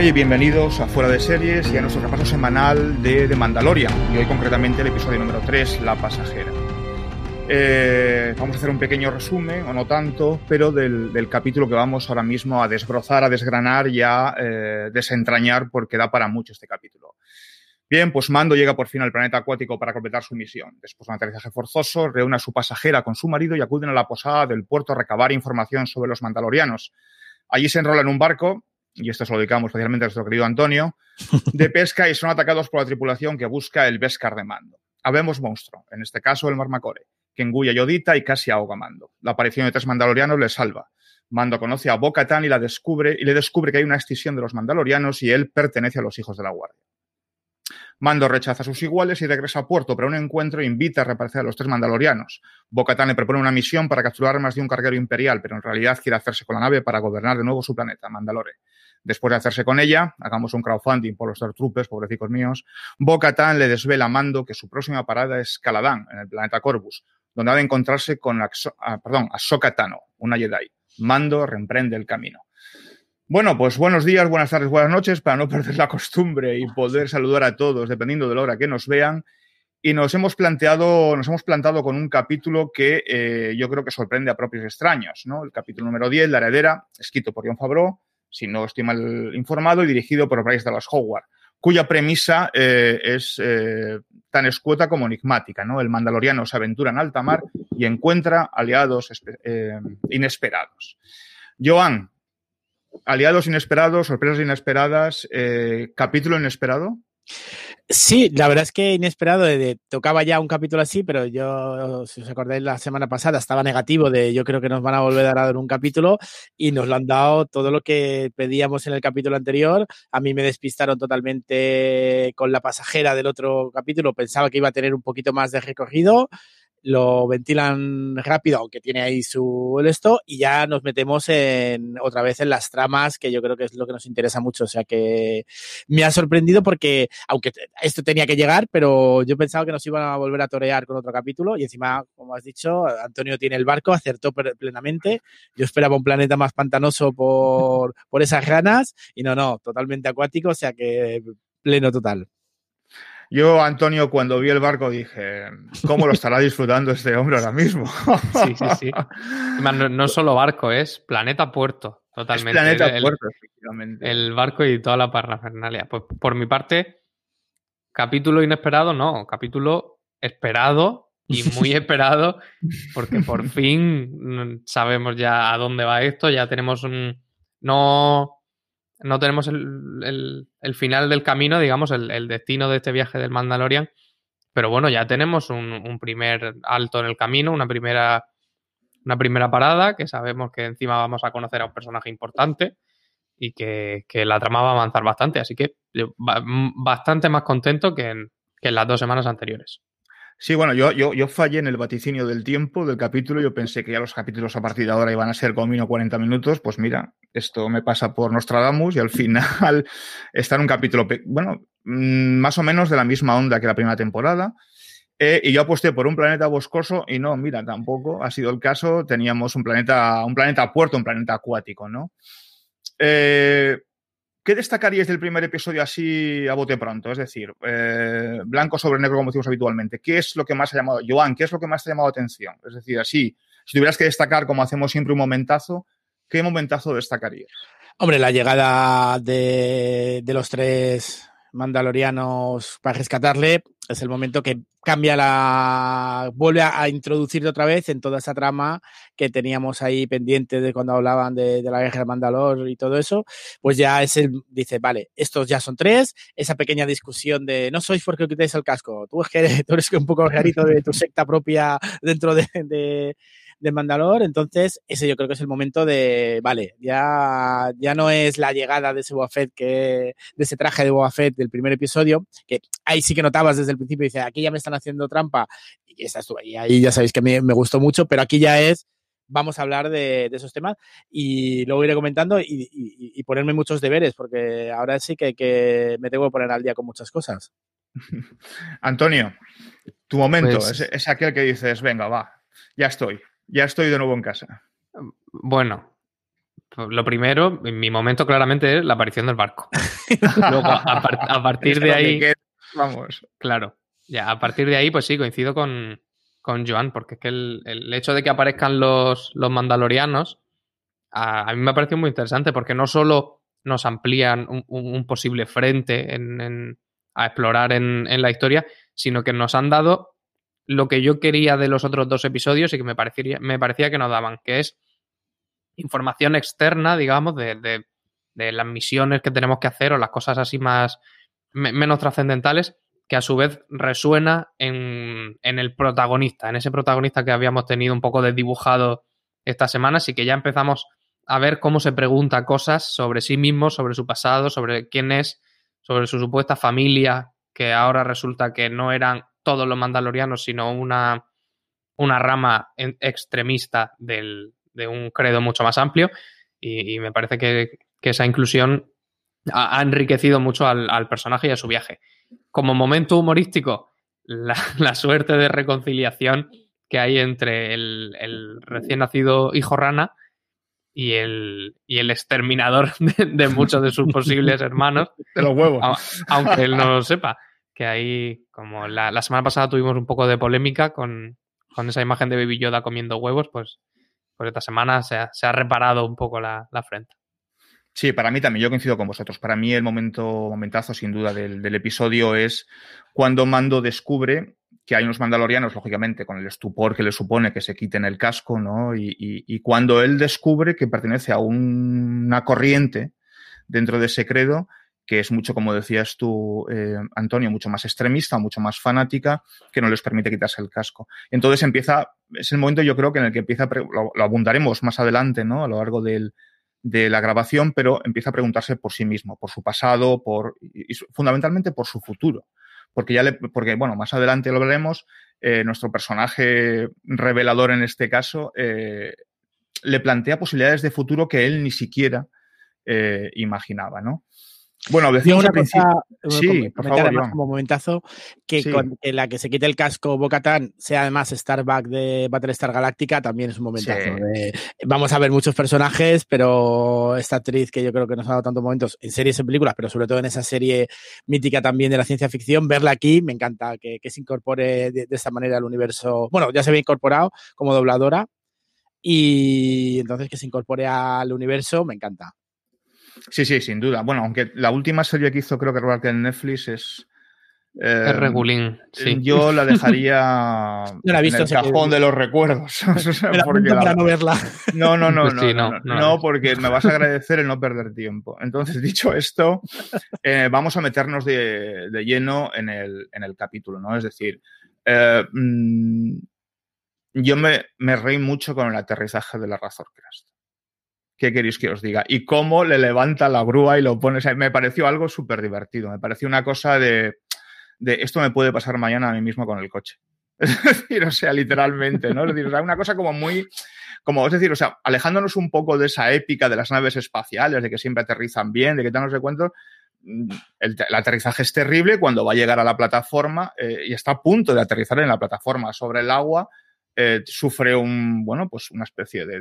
Y bienvenidos a Fuera de Series y a nuestro repaso semanal de The Mandalorian. Y hoy concretamente el episodio número 3, La Pasajera. Eh, vamos a hacer un pequeño resumen, o no tanto, pero del, del, capítulo que vamos ahora mismo a desbrozar, a desgranar y a eh, desentrañar porque da para mucho este capítulo. Bien, pues Mando llega por fin al planeta acuático para completar su misión. Después de un aterrizaje forzoso, reúne a su pasajera con su marido y acuden a la posada del puerto a recabar información sobre los mandalorianos. Allí se enrola en un barco y esto se lo dedicamos especialmente a nuestro querido Antonio, de pesca y son atacados por la tripulación que busca el Beskar de Mando. Habemos monstruo, en este caso el Marmacore, que engulla Yodita y casi ahoga a Mando. La aparición de tres mandalorianos le salva. Mando conoce a Bo-Katan y la descubre y le descubre que hay una extinción de los mandalorianos y él pertenece a los hijos de la guardia. Mando rechaza a sus iguales y regresa a puerto para un encuentro invita a reaparecer a los tres mandalorianos. Bo-Katan le propone una misión para capturar más de un carguero imperial, pero en realidad quiere hacerse con la nave para gobernar de nuevo su planeta, Mandalore. Después de hacerse con ella, hagamos un crowdfunding por los Troopers, pobrecicos míos, Bo-Katan le desvela a Mando que su próxima parada es Caladan, en el planeta Corvus, donde ha de encontrarse con la, ah, perdón, Tano, una Jedi. Mando reemprende el camino. Bueno, pues buenos días, buenas tardes, buenas noches, para no perder la costumbre y poder saludar a todos, dependiendo de la hora que nos vean. Y nos hemos planteado, nos hemos plantado con un capítulo que eh, yo creo que sorprende a propios extraños, ¿no? El capítulo número 10, La heredera, escrito por John Favreau, si no estoy mal informado, y dirigido por Bryce Dallas Howard, cuya premisa eh, es eh, tan escueta como enigmática. ¿no? El mandaloriano se aventura en alta mar y encuentra aliados eh, inesperados. Joan, aliados inesperados, sorpresas inesperadas, capítulo inesperado. Sí, la verdad es que inesperado, de, tocaba ya un capítulo así, pero yo, si os acordáis, la semana pasada estaba negativo de yo creo que nos van a volver a dar un capítulo y nos lo han dado todo lo que pedíamos en el capítulo anterior. A mí me despistaron totalmente con la pasajera del otro capítulo, pensaba que iba a tener un poquito más de recorrido lo ventilan rápido, aunque tiene ahí su esto, y ya nos metemos en otra vez en las tramas, que yo creo que es lo que nos interesa mucho. O sea que me ha sorprendido porque, aunque esto tenía que llegar, pero yo pensaba que nos iban a volver a torear con otro capítulo, y encima, como has dicho, Antonio tiene el barco, acertó plenamente. Yo esperaba un planeta más pantanoso por, por esas ganas, y no, no, totalmente acuático, o sea que pleno total. Yo, Antonio, cuando vi el barco dije, ¿cómo lo estará disfrutando este hombre ahora mismo? sí, sí, sí. No, no, solo barco, es planeta puerto, totalmente. Es planeta el, puerto, efectivamente. El barco y toda la parrafernalia. Pues por mi parte, capítulo inesperado, no, capítulo esperado y muy esperado, porque por fin sabemos ya a dónde va esto, ya tenemos un... No no tenemos el, el, el, final del camino, digamos, el, el, destino de este viaje del Mandalorian. Pero bueno, ya tenemos un, un, primer alto en el camino, una primera, una primera parada, que sabemos que encima vamos a conocer a un personaje importante y que, que la trama va a avanzar bastante. Así que bastante más contento que en, que en las dos semanas anteriores. Sí, bueno, yo, yo, yo fallé en el vaticinio del tiempo del capítulo. Yo pensé que ya los capítulos a partir de ahora iban a ser como mínimo 40 minutos. Pues mira, esto me pasa por Nostradamus y al final está en un capítulo, bueno, mm, más o menos de la misma onda que la primera temporada. Eh, y yo aposté por un planeta boscoso y no, mira, tampoco ha sido el caso. Teníamos un planeta, un planeta puerto, un planeta acuático, ¿no? Eh, ¿Qué destacaríais del primer episodio así a bote pronto? Es decir, eh, blanco sobre negro, como decimos habitualmente. ¿Qué es lo que más ha llamado, Joan, qué es lo que más te ha llamado atención? Es decir, así, si tuvieras que destacar, como hacemos siempre, un momentazo, ¿qué momentazo destacarías? Hombre, la llegada de, de los tres mandalorianos para rescatarle es el momento que cambia la. vuelve a, a, introducir otra vez en toda esa trama que teníamos ahí pendiente de cuando hablaban de, de la guerra de Mandalor y todo eso. Pues ya es el. dice, vale, estos ya son tres. Esa pequeña discusión de no sois porque quitéis el casco. Tú, es que, tú eres un poco rarito de tu secta propia dentro de, de de Mandalor. Entonces, ese yo creo que es el momento de, vale, ya, ya no es la llegada de ese Boba Fett que, de ese traje de Boba Fett del primer episodio, que ahí sí que notabas desde el principio, dice, aquí ya me están haciendo trampa, y esa estuvo, y ahí ya sabéis que me, me gustó mucho, pero aquí ya es, vamos a hablar de, de, esos temas y luego iré comentando y, y, y, ponerme muchos deberes, porque ahora sí que, que, me tengo que poner al día con muchas cosas. Antonio, tu momento pues... es, es, aquel que dices, venga, va, ya estoy, ya estoy de nuevo en casa. Bueno, lo primero, mi momento claramente es la aparición del barco. Luego, a, partir de ahí. vamos. Claro. Ya, a partir de ahí, pues sí, coincido con, con Joan, porque es que el, hecho de que aparezcan los, los mandalorianos, a, mí me ha parecido muy interesante, porque no solo nos amplían un, posible frente a explorar en, en, la historia, sino que nos han dado lo que yo quería de los otros dos episodios y que me, parecería, me parecía que nos daban, que es información externa, digamos, de, las misiones que tenemos que hacer o las cosas así más menos trascendentales, que a su vez resuena en, el protagonista, en ese protagonista que habíamos tenido un poco desdibujado esta semana, y que ya empezamos a ver cómo se pregunta cosas sobre sí mismo, sobre su pasado, sobre quién es, sobre su supuesta familia, que ahora resulta que no eran todos los mandalorianos, sino una, una rama extremista del, de un credo mucho más amplio y, me parece que, esa inclusión ha, enriquecido mucho al, personaje y a su viaje. Como momento humorístico, la, suerte de reconciliación que hay entre el, recién nacido hijo rana y el, y el exterminador de, muchos de sus posibles hermanos. De los huevos. aunque él no lo sepa. Que ahí, como la, semana pasada tuvimos un poco de polémica con, con esa imagen de Baby Yoda comiendo huevos, pues pues esta semana se ha, reparado un poco la, frente. Sí, para mí también, yo coincido con vosotros. Para mí el momento, momentazo sin duda del, episodio es cuando Mando descubre que hay unos mandalorianos, lógicamente, con el estupor que le supone que se quiten el casco, ¿no? Y, cuando él descubre que pertenece a una corriente dentro de ese credo que es mucho, como decías tú, eh, Antonio, mucho más extremista, mucho más fanática, que no les permite quitarse el casco. Entonces empieza, es el momento yo creo que en el que empieza, lo, lo abundaremos más adelante, ¿no? A lo largo del, de la grabación, pero empieza a preguntarse por sí mismo, por su pasado, por, y, fundamentalmente por su futuro. Porque ya porque, bueno, más adelante lo veremos, eh, nuestro personaje revelador en este caso, eh, le plantea posibilidades de futuro que él ni siquiera imaginaba, ¿no? Bueno, decía una cosa, sí, por favor, como momentazo, que con la que se quite el casco Bocatán sea además Starbuck de Battlestar Galáctica también es un momentazo. vamos a ver muchos personajes, pero esta actriz que yo creo que nos ha dado tantos momentos en series, en películas, pero sobre todo en esa serie mítica también de la ciencia ficción, verla aquí, me encanta que, se incorpore de, de esta manera al universo. Bueno, ya se había incorporado como dobladora y entonces que se incorpore al universo, me encanta. Sí, sí, sin duda. Bueno, aunque la última serie que hizo, creo que que en Netflix es. Eh, es regulín, sí. Yo la dejaría en el cajón de los recuerdos. para no verla. No, no, no, no, no, no, porque me vas a agradecer el no perder tiempo. Entonces, dicho esto, eh, vamos a meternos de, lleno en el, en el, capítulo, ¿no? Es decir, eh, mm, yo me, me, reí mucho con el aterrizaje de la Razorcrast. ¿Qué queréis que os diga? Y cómo le levanta la grúa y lo pone. me pareció algo súper divertido. Me pareció una cosa de, de, esto me puede pasar mañana a mí mismo con el coche. Es decir, o sea, literalmente, ¿no? Es decir, o sea, una cosa como muy. Como, es decir, o sea, alejándonos un poco de esa épica de las naves espaciales, de que siempre aterrizan bien, de que tal no sé cuánto. Mm, el, aterrizaje es terrible cuando va a llegar a la plataforma eh, y está a punto de aterrizar en la plataforma sobre el agua. Eh, sufre un, bueno, pues una especie de,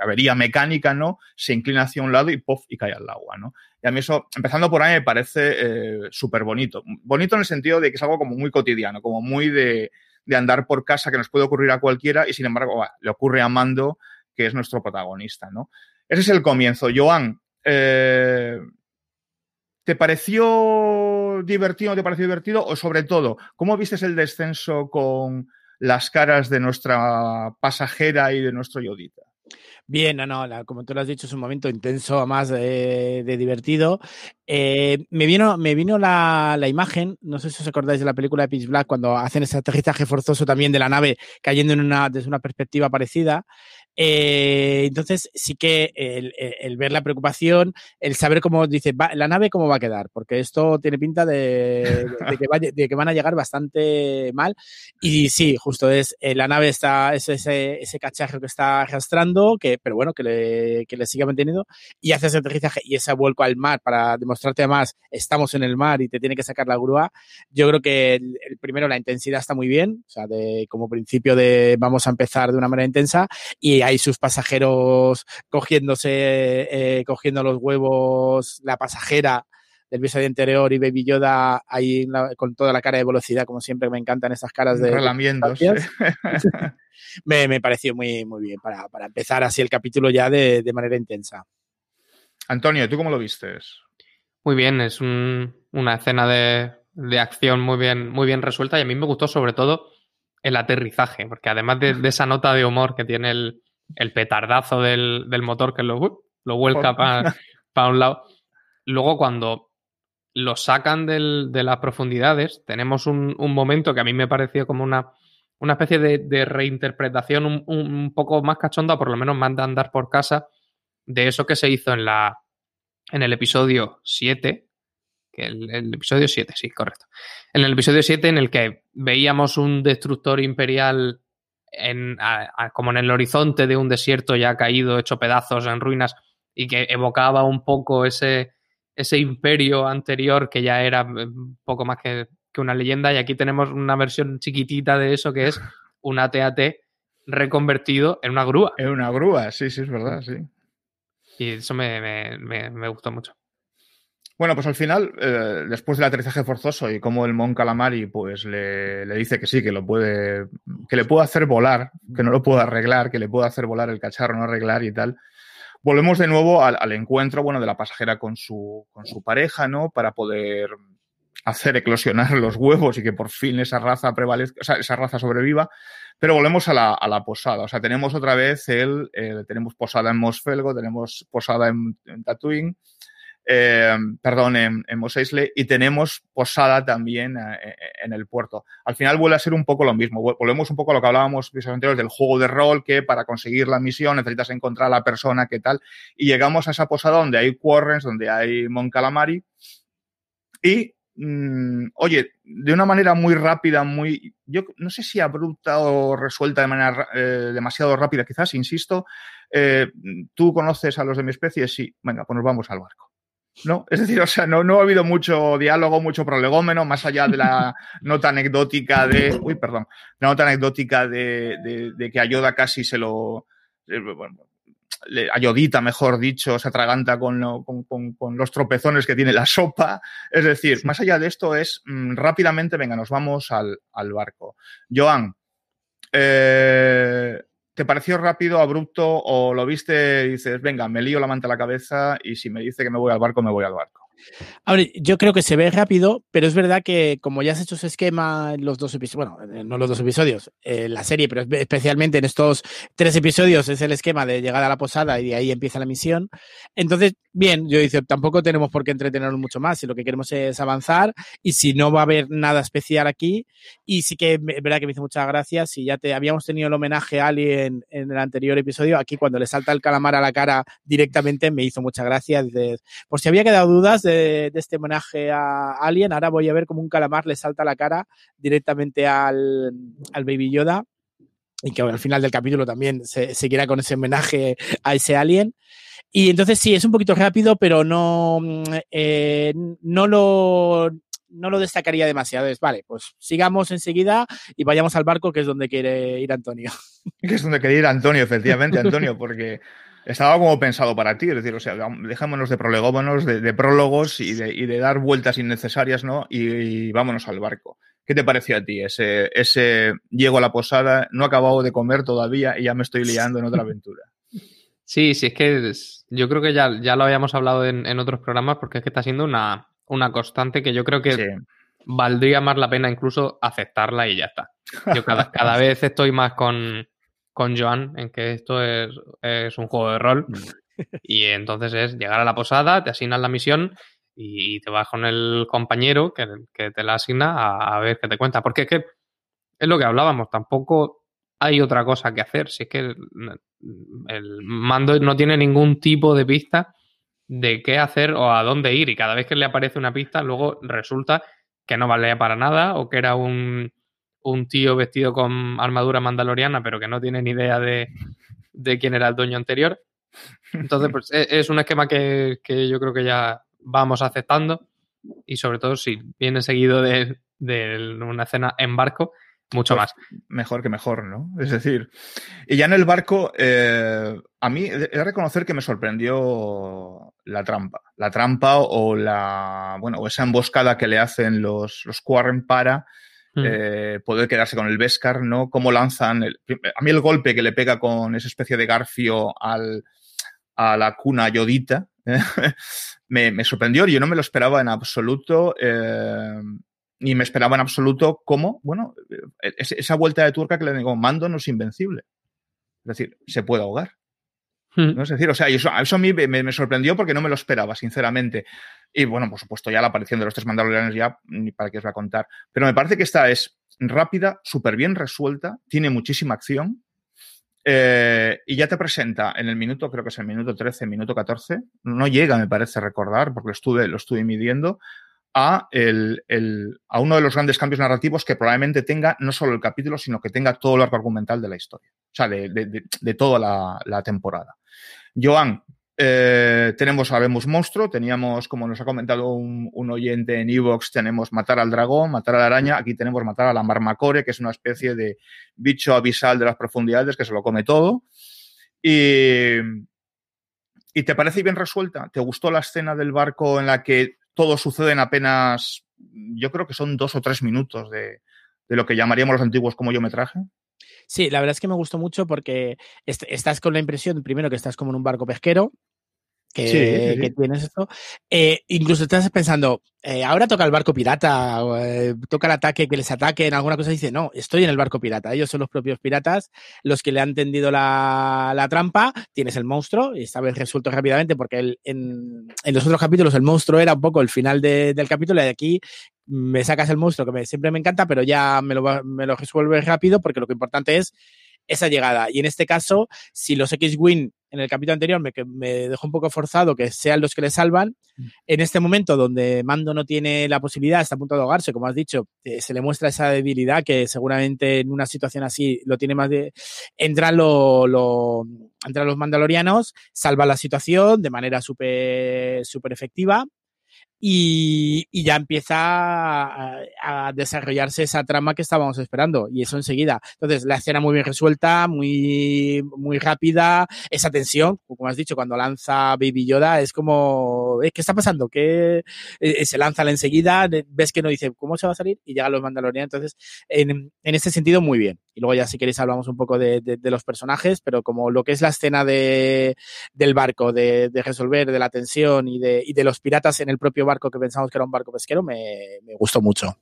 avería mecánica, ¿no? Se inclina hacia un lado y ¡puff! y cae al agua, ¿no? Y a mí eso, empezando por ahí, me parece eh, súper bonito. Bonito en el sentido de que es algo como muy cotidiano, como muy de, andar por casa que nos puede ocurrir a cualquiera y sin embargo le ocurre a Mando, que es nuestro protagonista, ¿no? Ese es el comienzo. Joan, eh, ¿te pareció divertido o te pareció divertido? O sobre todo, ¿cómo viste el descenso con las caras de nuestra pasajera y de nuestro Yodita? Bien, no, no, como tú lo has dicho, es un momento intenso, más de, divertido. Eh, me vino, me vino la, imagen, no sé si os acordáis de la película de Pitch Black, cuando hacen ese aterrizaje forzoso también de la nave cayendo desde una perspectiva parecida. Eh, entonces, sí que el, ver la preocupación, el saber cómo dice, la nave cómo va a quedar, porque esto tiene pinta de, que, van a llegar bastante mal. Y sí, justo es, eh, la nave está, es ese, ese cacharro que está arrastrando, que, pero bueno, que le, que le sigue manteniendo, y hace ese aterrizaje y ese vuelco al mar para demostrarte además, estamos en el mar y te tiene que sacar la grúa. Yo creo que el, primero, la intensidad está muy bien, o sea, de como principio de vamos a empezar de una manera intensa, y hay sus pasajeros cogiéndose, cogiendo los huevos, la pasajera del episodio anterior y Baby Yoda ahí con toda la cara de velocidad, como siempre me encantan esas caras de... Relamientos. me, me, pareció muy, muy bien para, para, empezar así el capítulo ya de, de, manera intensa. Antonio, ¿tú cómo lo vistes? Muy bien, es un, una escena de, de, acción muy bien, muy bien resuelta y a mí me gustó sobre todo el aterrizaje, porque además de, de esa nota de humor que tiene el, el petardazo del, del, motor que lo, lo vuelca para pa un lado, luego cuando lo sacan del, de las profundidades, tenemos un, un, momento que a mí me pareció como una, una especie de, de reinterpretación un, un, poco más cachonda, por lo menos manda a andar por casa, de eso que se hizo en, la, en el episodio 7, que el, el, episodio 7, sí, correcto. En el episodio 7 en el que veíamos un destructor imperial en, a, a, como en el horizonte de un desierto ya caído, hecho pedazos, en ruinas, y que evocaba un poco ese ese imperio anterior que ya era un poco más que, que, una leyenda y aquí tenemos una versión chiquitita de eso que es un ATAT reconvertido en una grúa. En una grúa, sí, sí, es verdad, sí. Y eso me, me, me, me gustó mucho. Bueno, pues al final, eh, después del aterrizaje forzoso y como el Mon Calamari pues le, le, dice que sí, que lo puede, que le puede hacer volar, que no lo puede arreglar, que le puede hacer volar el cacharro, no arreglar y tal, volvemos de nuevo al, al, encuentro, bueno, de la pasajera con su, con su pareja, ¿no? Para poder hacer eclosionar los huevos y que por fin esa raza prevalezca, o sea, esa raza sobreviva. Pero volvemos a la, a la posada. O sea, tenemos otra vez el, tenemos posada en Mosfelgo, tenemos posada en, en Tatooine, eh, perdón, en, en y tenemos posada también eh, en el puerto. Al final vuelve a ser un poco lo mismo. Volvemos un poco a lo que hablábamos anteriores del juego de rol, que para conseguir la misión necesitas encontrar a la persona que tal, y llegamos a esa posada donde hay Quarrens, donde hay Mon Calamari, y mmm, oye, de una manera muy rápida, muy, yo no sé si abrupta o resuelta de manera eh, demasiado rápida, quizás, insisto, eh, tú conoces a los de mi especie, sí, venga, pues nos vamos al barco. ¿No? Es decir, o sea, no, no ha habido mucho diálogo, mucho prolegómeno, más allá de la nota anecdótica de. Uy, perdón. La nota anecdótica de, de, de que Ayoda casi se lo. Eh, bueno, ayodita, mejor dicho, se atraganta con, lo, con, con, con, los tropezones que tiene la sopa. Es decir, más allá de esto es mmm, rápidamente, venga, nos vamos al, al barco. Joan, eh, ¿te pareció rápido, abrupto o lo viste y dices, venga, me lío la manta a la cabeza y si me dice que me voy al barco, me voy al barco? A ver, yo creo que se ve rápido, pero es verdad que como ya has hecho ese esquema en los dos episodios, bueno, no los dos episodios, eh, la serie, pero especialmente en estos tres episodios es el esquema de llegar a la posada y de ahí empieza la misión. Entonces, bien, yo dice, tampoco tenemos por qué entretenernos mucho más, si lo que queremos es avanzar y si no va a haber nada especial aquí. Y sí que es verdad que me hizo muchas gracias, si ya te habíamos tenido el homenaje a Alien en el anterior episodio, aquí cuando le salta el calamar a la cara directamente me hizo muchas gracias. Dices, por si había quedado dudas de, de, este homenaje a Alien, ahora voy a ver como un calamar le salta la cara directamente al, al Baby Yoda y que al final del capítulo también se seguirá con ese homenaje a ese alien. Y entonces sí, es un poquito rápido, pero no, eh, no lo no lo destacaría demasiado. Es, vale, pues sigamos enseguida y vayamos al barco, que es donde quiere ir Antonio. Que es donde quiere ir Antonio, efectivamente, Antonio, porque estaba como pensado para ti, es decir, o sea, dejémonos de prolegómonos, de, de prólogos y de, y de, dar vueltas innecesarias, ¿no? Y, y, vámonos al barco. ¿Qué te pareció a ti ese, ese llego a la posada, no he acabado de comer todavía y ya me estoy liando en otra aventura? Sí, sí, es que es, yo creo que ya, ya lo habíamos hablado en, en, otros programas porque es que está siendo una, una constante que yo creo que sí. valdría más la pena incluso aceptarla y ya está. Yo cada, cada vez estoy más con, con Joan en que esto es, es, un juego de rol y entonces es llegar a la posada, te asignan la misión y, te vas con el compañero que, que te la asigna a, a, ver qué te cuenta. Porque es que es lo que hablábamos, tampoco hay otra cosa que hacer. Si es que el, el mando no tiene ningún tipo de pista de qué hacer o a dónde ir y cada vez que le aparece una pista luego resulta que no valía para nada o que era un, un tío vestido con armadura mandaloriana pero que no tiene ni idea de, de quién era el dueño anterior. Entonces, pues es un esquema que, que, yo creo que ya vamos aceptando y sobre todo si viene seguido de, de una escena en barco, mucho Pues, más. Mejor que mejor, ¿no? Es decir, y ya en el barco, eh, a mí he de reconocer que me sorprendió la trampa. La trampa o la, bueno, o esa emboscada que le hacen los, los Quarren para Mm. eh, poder quedarse con el Beskar, ¿no? Cómo lanzan. el- a mí el golpe que le pega con esa especie de garfio al, a la cuna yodita me, me sorprendió. Yo no me lo esperaba en absoluto. eh, ni me esperaba en absoluto cómo, bueno, eh, es- esa vuelta de tuerca que le digo, mando no es invencible. Es decir, se puede ahogar. Mm. ¿no? Es decir, o sea, eso, eso a mí me, me sorprendió porque no me lo esperaba, sinceramente. Y bueno, por supuesto, ya la aparición de los tres mandalorianos ya, ni para qué os voy a contar. Pero me parece que esta es rápida, súper bien resuelta, tiene muchísima acción. eh, y ya te presenta en el minuto, creo que es el minuto 13, minuto 14, no llega, me parece recordar, porque lo estuve, lo estuve midiendo, a, uno de los grandes cambios narrativos que probablemente tenga no solo el capítulo, sino que tenga todo el arco argumental de la historia. O sea, de, toda la, temporada. Joan, eh, tenemos a Vemos Monstruo, teníamos, como nos ha comentado un, un oyente en Evox, tenemos matar al dragón, matar a la araña, aquí tenemos matar a la marmacore, que es una especie de bicho abisal de las profundidades que se lo come todo. Y, ¿Y te parece bien resuelta? ¿Te gustó la escena del barco en la que todo sucede en apenas, yo creo que son dos o tres minutos de, de lo que llamaríamos los antiguos como yo me traje? Sí, la verdad es que me gustó mucho porque est- estás con la impresión, primero, que estás como en un barco pesquero, que, Sí, sí, que tienes esto. Eh, incluso estás pensando, eh, ahora toca el barco pirata, o, eh, toca el ataque, que les ataquen, alguna cosa. Dice, no, estoy en el barco pirata. Ellos son los propios piratas los que le han tendido la, la trampa. Tienes el monstruo, y esta vez resuelto rápidamente porque el- en, en los otros capítulos el monstruo era un poco el final de- del capítulo y aquí me sacas el monstruo que me- siempre me encanta, pero ya me lo, me lo resuelve rápido porque lo que importante es esa llegada. Y en este caso, si los X-Wing en el capítulo anterior me, que me dejó un poco forzado que sean los que le salvan, en este momento donde Mando no tiene la posibilidad, está a punto de ahogarse, como has dicho, eh, se le muestra esa debilidad que seguramente en una situación así lo tiene más de... Entran, lo, lo- entran los mandalorianos, salvan la situación de manera súper súper efectiva y, y ya empieza a, a desarrollarse esa trama que estábamos esperando y eso enseguida. Entonces, la escena muy bien resuelta, muy, muy rápida, esa tensión, como has dicho, cuando lanza Baby Yoda es como, eh, ¿qué está pasando? que se lanza la enseguida, ves que no dice cómo se va a salir y llegan los mandalorianos. Entonces, en, en ese sentido, muy bien. Y luego ya si queréis hablamos un poco de, de- de los personajes, pero como lo que es la escena de, del barco, de, de resolver, de la tensión y de, y de los piratas en el propio barco que pensamos que era un barco pesquero, me, me gustó mucho.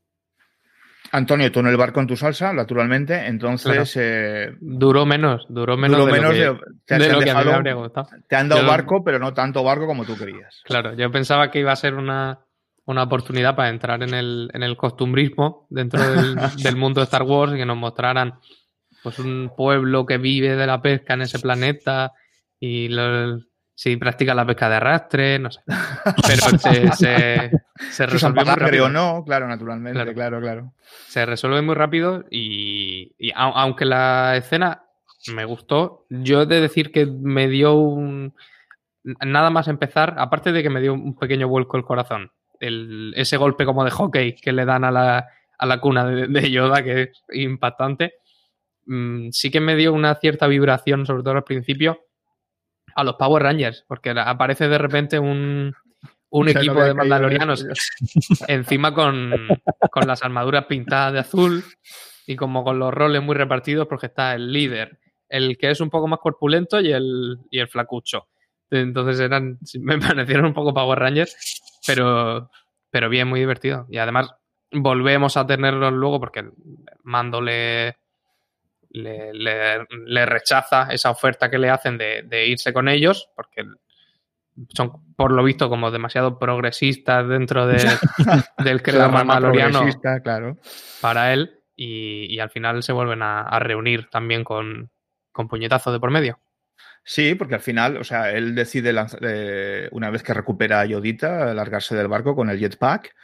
Antonio, tú en el barco en tu salsa, naturalmente, entonces eh, Duró menos, duró menos duró de menos lo que, de, te, de te lo han que a mí me dejado- habría gustado. te han dado Yo- barco, pero no tanto barco como tú querías. Claro, yo pensaba que iba a ser una, una oportunidad para entrar en el, en el costumbrismo dentro del, del mundo de Star Wars y que nos mostraran pues un pueblo que vive de la pesca en ese planeta y lo- si practica la pesca de arrastre, no sé. Pero se, se, se resolvió muy rápido. o no, claro, naturalmente, Claro. claro, claro. Se resuelve muy rápido y, y au- aunque la escena me gustó, yo he de decir que me dio un... Nada más empezar, aparte de que me dio un pequeño vuelco el corazón, el, ese golpe como de hockey que le dan a la, a la cuna de, de Yoda, que es impactante, mm, sí que me dio una cierta vibración, sobre todo al principio, a los Power Rangers, porque aparece de repente un, un no equipo de mandalorianos encima con, con las armaduras pintadas de azul y como con los roles muy repartidos porque está el líder, el que es un poco más corpulento y el, y el flacucho. Entonces eran, me parecieron un poco Power Rangers, pero, pero bien, muy divertido. Y además volvemos a tenerlos luego porque el Mando le, le, le- le rechaza esa oferta que le hacen de, de irse con ellos porque son por lo visto como demasiado progresistas dentro de, del credo progresista, claro. para él y, y al final se vuelven a, a reunir también con, con puñetazos de por medio. Sí, porque al final, o sea, él decide, lanzar- eh, una vez que recupera a Yodita, largarse del barco con el jetpack.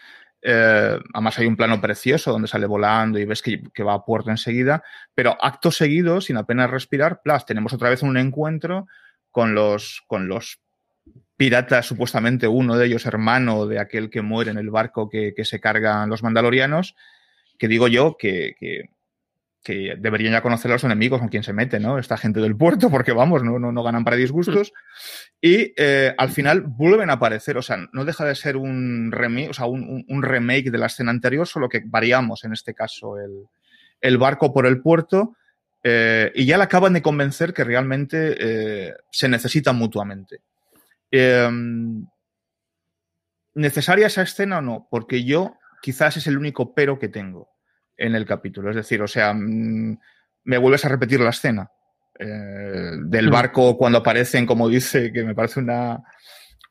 Eh, además hay un plano precioso donde sale volando y ves que, va a puerto enseguida, pero acto seguido, sin apenas respirar, plus, tenemos otra vez un encuentro con los, con los piratas, supuestamente uno de ellos hermano de aquel que muere en el barco que, se cargan los mandalorianos, que digo yo que que deberían ya conocer a los enemigos con quien se mete, ¿no? Esta gente del puerto, porque vamos, no, no, no ganan para disgustos. Y eh, al final vuelven a aparecer, o sea, no deja de ser un remake, o sea, un, remake de la escena anterior, solo que variamos en este caso el, el barco por el puerto. Eh, y ya le acaban de convencer que realmente eh, se necesitan mutuamente. Em, ¿Necesaria esa escena o no? Porque yo quizás es el único pero que tengo en el capítulo. Es decir, o sea, mm, me vuelves a repetir la escena eh, del mm. barco cuando aparecen, como dice, que me parece una,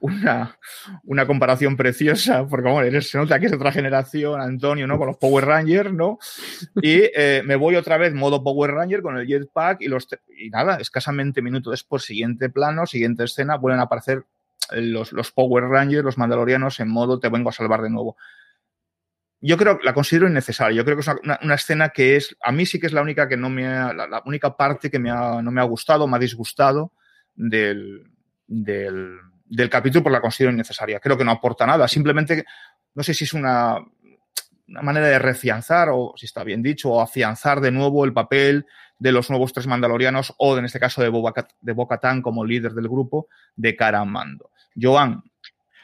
una, una comparación preciosa, porque bueno, se nota que es otra generación, Antonio, ¿no? Con los Power Rangers, ¿no? Y eh, me voy otra vez modo Power Ranger con el jetpack y los y nada, escasamente minuto después, siguiente plano, siguiente escena, vuelven a aparecer los, los Power Rangers, los Mandalorianos en modo te vengo a salvar de nuevo yo creo la considero innecesaria. Yo creo que es una, escena que es, a mí sí que es la única que no me ha, la, única parte que me ha, no me ha gustado, me ha disgustado del, del, capítulo, por la considero innecesaria. Creo que no aporta nada. Simplemente, no sé si es una, una manera de refianzar, o si está bien dicho, o afianzar de nuevo el papel de los nuevos tres mandalorianos, o en este caso de Boba, de Bo como líder del grupo, de cara a mando. Joan,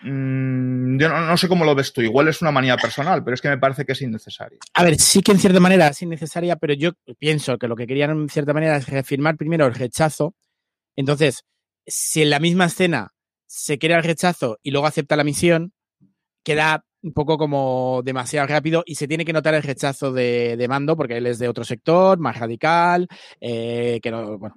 Mm, yo no, sé cómo lo ves tú. Igual es una manía personal, pero es que me parece que es innecesario. A ver, sí que en cierta manera es innecesaria, pero yo pienso que lo que querían en cierta manera es reafirmar primero el rechazo. Entonces, si en la misma escena se crea el rechazo y luego acepta la misión, queda un poco como demasiado rápido y se tiene que notar el rechazo de, mando porque él es de otro sector, más radical, eh, que no, bueno,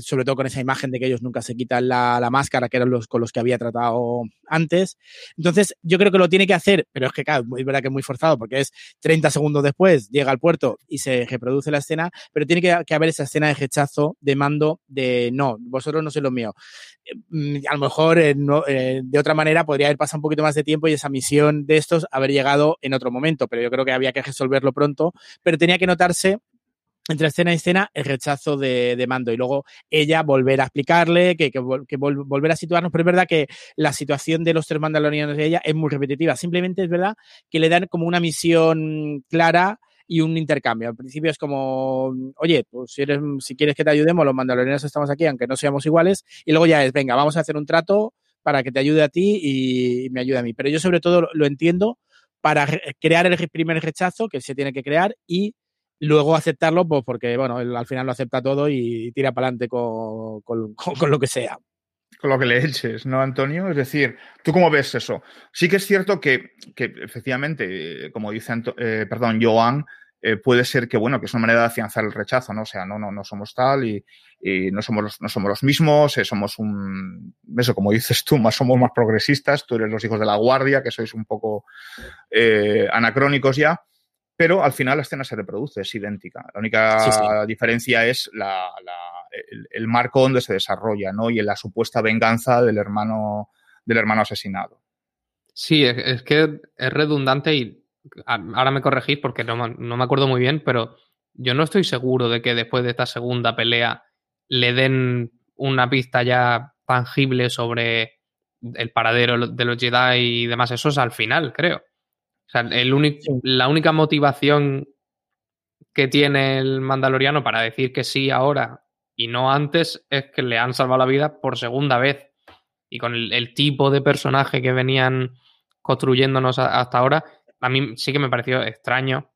sobre todo con esa imagen de que ellos nunca se quitan la, máscara, que eran los con los que había tratado antes. Entonces, yo creo que lo tiene que hacer, pero es que, claro, es verdad que es muy forzado, porque es 30 segundos después, llega al puerto y se reproduce la escena, pero tiene que, haber esa escena de rechazo, de mando, de no, vosotros no sois lo mío. Mm, a lo mejor eh, eh, de otra manera podría haber pasado un poquito más de tiempo y esa misión de estos haber llegado en otro momento, pero yo creo que había que resolverlo pronto, pero tenía que notarse entre escena y escena el rechazo de, mando y luego ella volver a explicarle, que, volver a situarnos, pero es verdad que la situación de los tres mandalorianos de ella es muy repetitiva, simplemente es verdad que le dan como una misión clara y un intercambio. Al principio es como, oye, pues si, eres, si quieres que te ayudemos, los mandalorianos estamos aquí, aunque no seamos iguales, y luego ya es, venga, vamos a hacer un trato para que te ayude a ti y me ayude a mí. Pero yo sobre todo lo entiendo para crear el primer rechazo que se tiene que crear y luego aceptarlo, pues porque, bueno, al final lo acepta todo y tira para adelante con, con, lo que sea. Con lo que le eches, ¿no, Antonio? Es decir, ¿tú cómo ves eso? Sí que es cierto que, que efectivamente, como dice, eh, perdón, Joan, eh, puede ser que, bueno, que es una manera de afianzar el rechazo, ¿no? O sea, no, no, no somos tal y, y no, somos los, no somos los mismos, eh, somos un, eso, como dices tú, más somos más progresistas, tú eres los hijos de la guardia, que sois un poco eh, anacrónicos ya pero al final la escena se reproduce, es idéntica. La única diferencia es el, marco donde se desarrolla, ¿no? Y en la supuesta venganza del hermano, del hermano asesinado. Sí, es, que es redundante y ahora me corregís porque no, no, me acuerdo muy bien, pero yo no estoy seguro de que después de esta segunda pelea le den una pista ya tangible sobre el paradero de los Jedi y demás. Eso es al final, creo. O sea, el único, la única motivación que tiene el Mandaloriano para decir que sí ahora y no antes es que le han salvado la vida por segunda vez. Y con el, tipo de personaje que venían construyéndonos hasta ahora, a mí sí que me pareció extraño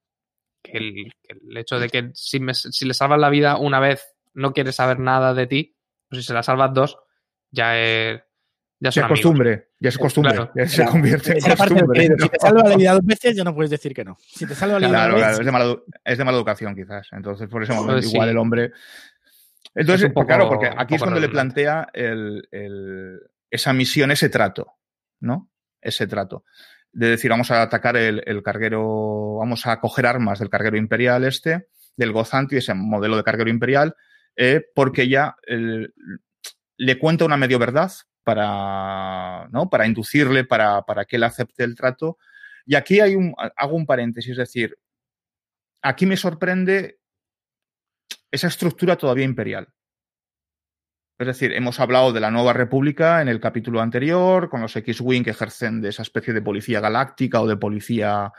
que el, hecho de que si, si, le salvas la vida una vez no quiere saber nada de ti, pues si se la salvas dos, ya es, ya, es costumbre, ya es costumbre, ya se convierte en costumbre. Si te salva la vida dos veces, ya no puedes decir que no. Si te salva la vida claro, claro, es de, mala, es de mala educación quizás. Entonces, por ese momento, igual el hombre... Entonces, claro, porque aquí es cuando le plantea el, el, esa misión, ese trato, ¿no? Ese trato. De decir, vamos a atacar el, el, carguero, vamos a coger armas del carguero imperial este, del Gozanti, ese modelo de carguero imperial, eh, porque ya le cuenta una medio verdad, para, ¿no? para inducirle, para, para que él acepte el trato. Y aquí hay un, hago un paréntesis, es decir, aquí me sorprende esa estructura todavía imperial. Es decir, hemos hablado de la nueva república en el capítulo anterior, con los X-Wing que ejercen de esa especie de policía galáctica o de policía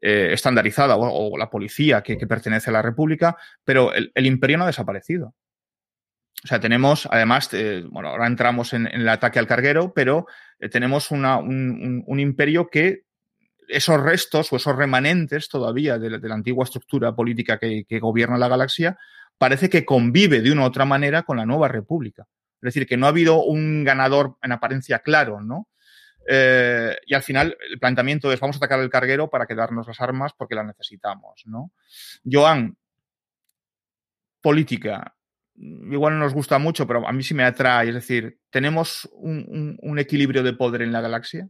eh, estandarizada o, la policía que, pertenece a la República, pero el, imperio no ha desaparecido. O sea, tenemos, además, eh, bueno, ahora entramos en, el ataque al carguero, pero eh, tenemos un, imperio que esos restos o esos remanentes todavía de, la antigua estructura política que, gobierna la galaxia, parece que convive de una u otra manera con la nueva república. Es decir, que no ha habido un ganador en apariencia claro, ¿no? Eh, y al final el planteamiento es vamos a atacar el carguero para quedarnos las armas porque las necesitamos, ¿no? Joan, política, igual no nos gusta mucho, pero a mí sí me atrae. Es decir, ¿tenemos un, equilibrio de poder en la galaxia?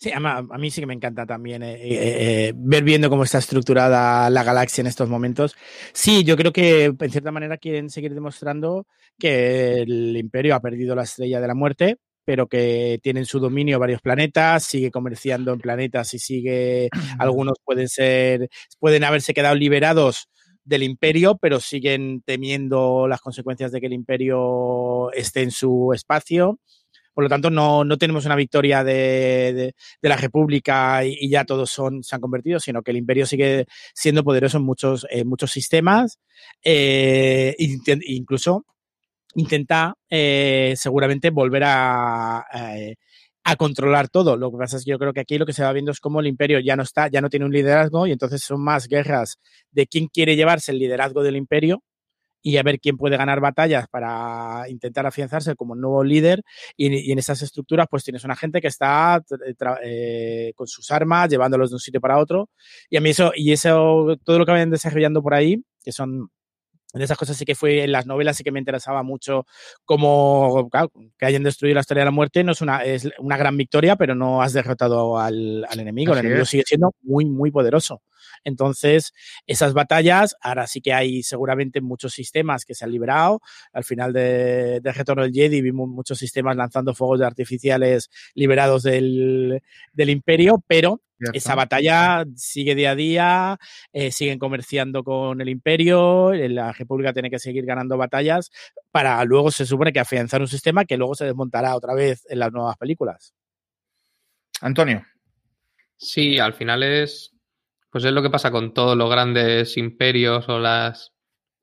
Sí, a, mí sí que me encanta también eh, eh, ver viendo cómo está estructurada la galaxia en estos momentos. Sí, yo creo que en cierta manera quieren seguir demostrando que el imperio ha perdido la estrella de la muerte, pero que tienen su dominio varios planetas, sigue comerciando en planetas y sigue, algunos pueden ser, pueden haberse quedado liberados del imperio, pero siguen temiendo las consecuencias de que el imperio esté en su espacio. Por lo tanto, no, tenemos una victoria de, la República y, ya todos son, se han convertido, sino que el imperio sigue siendo poderoso en muchos, muchos sistemas. Eh, incluso intenta eh, seguramente volver a, eh, a, controlar todo. Lo que pasa es que yo creo que aquí lo que se va viendo es cómo el imperio ya no está, ya no tiene un liderazgo y entonces son más guerras de quién quiere llevarse el liderazgo del imperio y a ver quién puede ganar batallas para intentar afianzarse como nuevo líder y, en esas estructuras pues tienes una gente que está eh, con sus armas llevándolos de un sitio para otro y a mí eso y eso todo lo que vayan desarrollando por ahí que son de esas cosas sí que fue en las novelas sí que me interesaba mucho como que hayan destruido la historia de la muerte no es una es una gran victoria pero no has derrotado al, enemigo el enemigo sigue siendo muy muy poderoso entonces esas batallas ahora sí que hay seguramente muchos sistemas que se han liberado al final de, de Retorno del Jedi vimos muchos sistemas lanzando fuegos artificiales liberados del, del imperio pero esa batalla sigue día a día, eh, siguen comerciando con el imperio, la República tiene que seguir ganando batallas para luego se supone que afianzar un sistema que luego se desmontará otra vez en las nuevas películas. Antonio. Sí, al final es, pues es lo que pasa con todos los grandes imperios o las,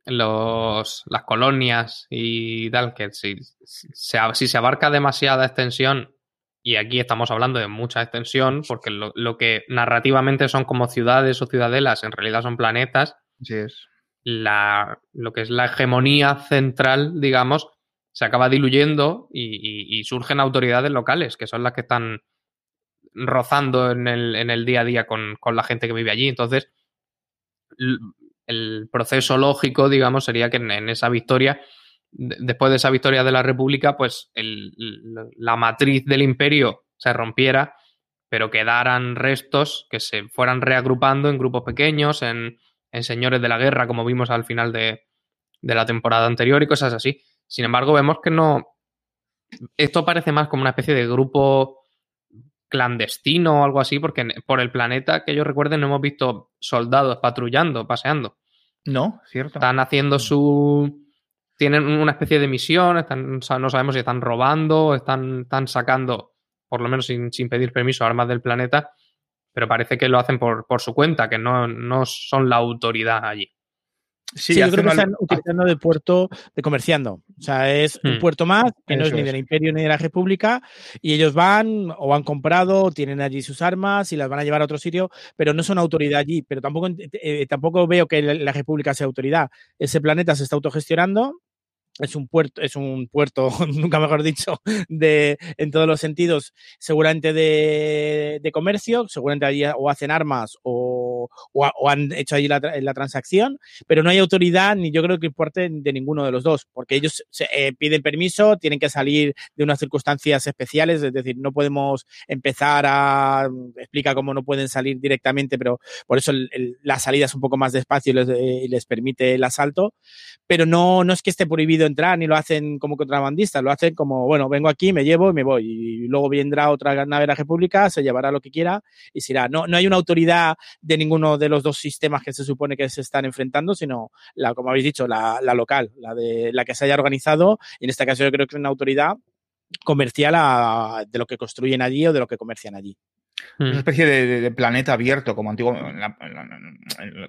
los, las colonias y tal, que si, si se abarca demasiada extensión y aquí estamos hablando de mucha extensión, porque lo, que narrativamente son como ciudades o ciudadelas, en realidad son planetas. es. La, lo que es la hegemonía central, digamos, se acaba diluyendo y, surgen autoridades locales, que son las que están rozando en el, en el día a día con, con, la gente que vive allí. Entonces, el proceso lógico, digamos, sería que en esa victoria después de esa victoria de la República, pues la matriz del imperio se rompiera, pero quedaran restos que se fueran reagrupando en grupos pequeños, en, señores de la guerra, como vimos al final de, la temporada anterior y cosas así. Sin embargo, vemos que no. Esto parece más como una especie de grupo clandestino o algo así, porque por el planeta que yo recuerden no hemos visto soldados patrullando, paseando. No, cierto. Están haciendo su tienen una especie de misión, están, no sabemos si están robando, están, están sacando, por lo menos sin, pedir permiso, armas del planeta, pero parece que lo hacen por, por su cuenta, que no, no, son la autoridad allí. Sí, yo creo que están utilizando de puerto de comerciando. O sea, es un hmm. puerto más que no es ni del Imperio ni de la República y ellos van o han comprado, tienen allí sus armas y las van a llevar a otro sitio, pero no son autoridad allí. Pero tampoco, eh, tampoco veo que la República sea autoridad. Ese planeta se está autogestionando es un puerto, es un puerto, nunca mejor dicho, de, en todos los sentidos, seguramente de, de comercio, seguramente allí o hacen armas o, o, han hecho allí la, la, transacción, pero no hay autoridad ni yo creo que importe de ninguno de los dos, porque ellos se, eh, piden permiso, tienen que salir de unas circunstancias especiales, es decir, no podemos empezar a, explica cómo no pueden salir directamente, pero por eso la salida es un poco más despacio y les, eh, les permite el asalto, pero no, no es que esté prohibido entrar ni lo hacen como contrabandistas, lo hacen como, bueno, vengo aquí, me llevo y me voy. Y luego vendrá otra nave de la República, se llevará lo que quiera y se irá. No, no hay una autoridad de ninguno de los dos sistemas que se supone que se están enfrentando, sino, la, como habéis dicho, la, local, la de la que se haya organizado. Y en este caso yo creo que es una autoridad comercial de lo que construyen allí o de lo que comercian allí. Una mm. especie de, planeta abierto, como antiguo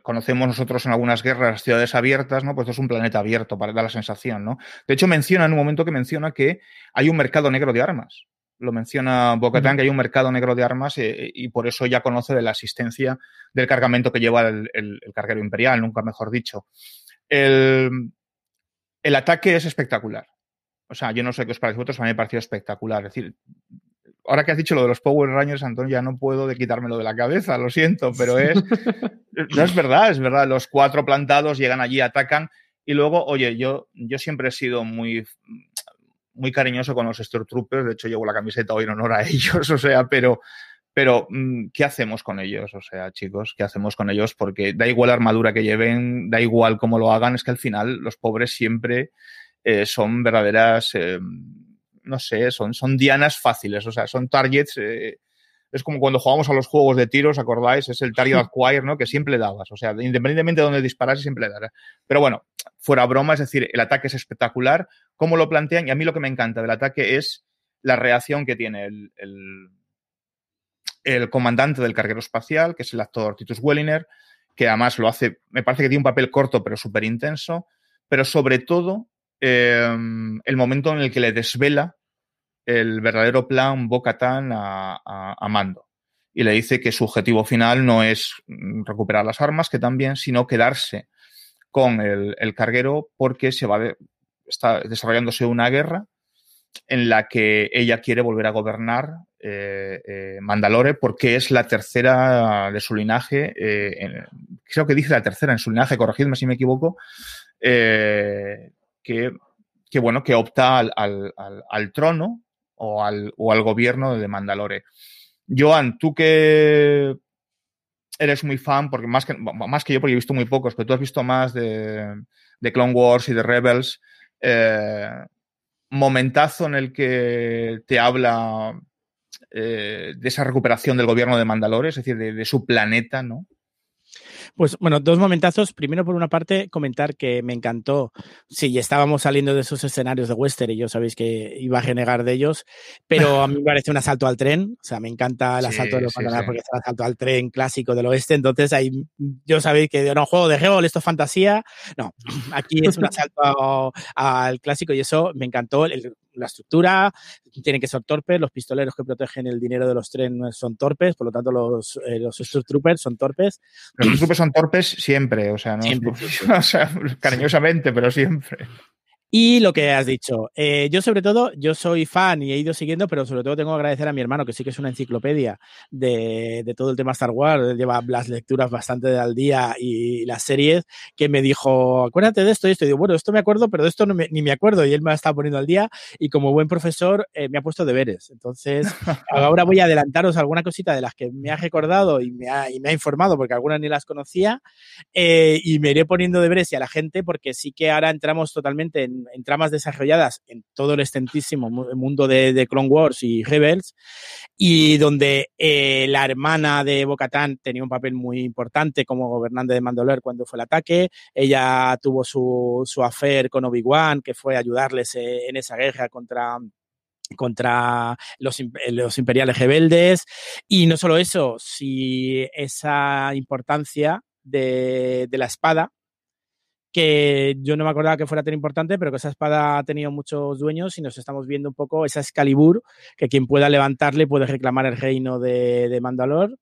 conocemos nosotros en algunas guerras las ciudades abiertas, ¿no? Pues es un planeta abierto para dar la sensación, ¿no? De hecho, menciona en un momento que menciona que hay un mercado negro de armas. Lo menciona Bocatán, que hay un mercado negro de armas eh, y por eso ya conoce de la asistencia del cargamento que lleva el, el carguero imperial, nunca mejor dicho. El, el ataque es espectacular. O sea, yo no sé qué os parece a vosotros, a mí me pareció espectacular. Es decir, ahora que has dicho lo de los Power Rangers, Antonio, ya no puedo de quitármelo de la cabeza, lo siento, pero es. no es verdad, es verdad. Los cuatro plantados llegan allí, atacan. Y luego, oye, yo, yo siempre he sido muy, muy cariñoso con los Stormtroopers. De hecho, llevo la camiseta hoy en honor a ellos, o sea, pero. Pero, mm, ¿qué hacemos con ellos? O sea, chicos, ¿qué hacemos con ellos? Porque da igual la armadura que lleven, da igual cómo lo hagan, es que al final los pobres siempre eh, son verdaderas. Eh, no sé, son, son dianas fáciles, o sea, son targets. Eh, es como cuando jugamos a los juegos de tiros, ¿acordáis? Es el target acquire, ¿no? Que siempre dabas. O sea, independientemente de dónde disparas, siempre dabas. Pero bueno, fuera broma, es decir, el ataque es espectacular. Cómo lo plantean, y a mí lo que me encanta del ataque es la reacción que tiene el, el, comandante del carguero espacial, que es el actor Titus Welliner, que además lo hace, me parece que tiene un papel corto, pero súper intenso. Pero sobre todo, Em, el momento en el que le desvela el verdadero plan Bocatán a, a, Mando. Y le dice que su objetivo final no es recuperar las armas, que también, sino quedarse con el, carguero porque se va está desarrollándose una guerra en la que ella quiere volver a gobernar eh, eh, Mandalore porque es la tercera de su linaje, eh, creo que dice la tercera en su linaje, corregidme si me equivoco, que, bueno, que opta al, trono o al, o al, gobierno de Mandalore. Joan, tú que eres muy fan, porque más que, más que yo, porque he visto muy pocos, pero tú has visto más de, de Clone Wars y de Rebels, eh, momentazo en el que te habla eh, de esa recuperación del gobierno de Mandalore, es decir, de, de su planeta, ¿no? Pues bueno, dos momentazos. Primero, por una parte, comentar que me encantó. Sí, estábamos saliendo de esos escenarios de western y yo sabéis que iba a renegar de ellos, pero a mí me parece un asalto al tren. O sea, me encanta el asalto de los porque es el asalto al tren clásico del oeste. Entonces, ahí yo sabéis que no juego de Hegel, esto es fantasía. No, aquí es un asalto al clásico y eso me encantó. El, la estructura, tienen que ser torpes, los pistoleros que protegen el dinero de los trenes son torpes, por lo tanto los, eh, los Troopers son torpes. Los Troopers son torpes siempre, o sea, no o sea, cariñosamente, pero siempre. Y lo que has dicho, eh, yo sobre todo, yo soy fan y he ido siguiendo, pero sobre todo tengo que agradecer a mi hermano, que sí que es una enciclopedia de, de todo el tema Star Wars, lleva las lecturas bastante al día y las series, que me dijo, acuérdate de esto y esto. Y digo, bueno, esto me acuerdo, pero de esto no me, ni me acuerdo. Y él me ha estado poniendo al día y como buen profesor eh, me ha puesto deberes. Entonces, ahora voy a adelantaros alguna cosita de las que me ha recordado y me ha, y me ha informado, porque algunas ni las conocía, eh, y me iré poniendo deberes y a la gente, porque sí que ahora entramos totalmente en en, tramas desarrolladas en todo el extentísimo mundo de, Clone Wars y Rebels, y donde eh, la hermana de Bocatán tenía un papel muy importante como gobernante de Mandalore cuando fue el ataque. Ella tuvo su, su affair con Obi-Wan, que fue ayudarles eh, en esa guerra contra contra los, los, imperiales rebeldes. Y no solo eso, si esa importancia de, de la espada que yo no me acordaba que fuera tan importante, pero que esa espada ha tenido muchos dueños y nos estamos viendo un poco esa Excalibur, que quien pueda levantarle puede reclamar el reino de, de Mandalor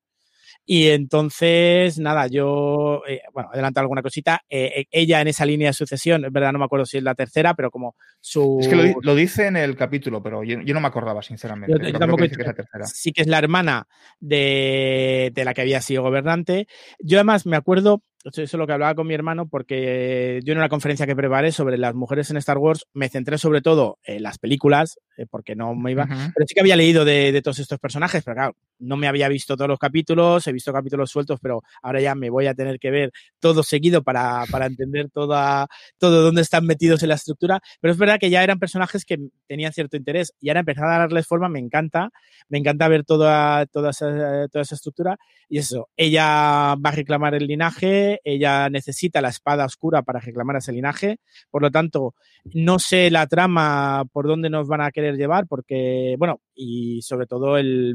y entonces, nada, yo, eh, bueno, adelanto alguna cosita. Eh, eh, ella en esa línea de sucesión, es verdad, no me acuerdo si es la tercera, pero como su. Es que lo, dice en el capítulo, pero yo, no me acordaba, sinceramente. Yo, tampoco que, es la tercera. Sí que es la hermana de, de, la que había sido gobernante. Yo además me acuerdo, eso es lo que hablaba con mi hermano, porque yo en una conferencia que preparé sobre las mujeres en Star Wars me centré sobre todo en las películas, porque no me iba. Pero sí que había leído de, de todos estos personajes, pero claro, no me había visto todos los capítulos, he visto capítulos sueltos, pero ahora ya me voy a tener que ver todo seguido para, para entender toda, todo dónde están metidos en la estructura. Pero es verdad que ya eran personajes que tenían cierto interés y ahora empezar a darles forma, me encanta, me encanta ver toda, toda, esa, toda esa estructura. Y eso, ella va a reclamar el linaje, ella necesita la espada oscura para reclamar ese linaje, por lo tanto, no sé la trama por dónde nos van a querer llevar, porque, bueno, y sobre todo el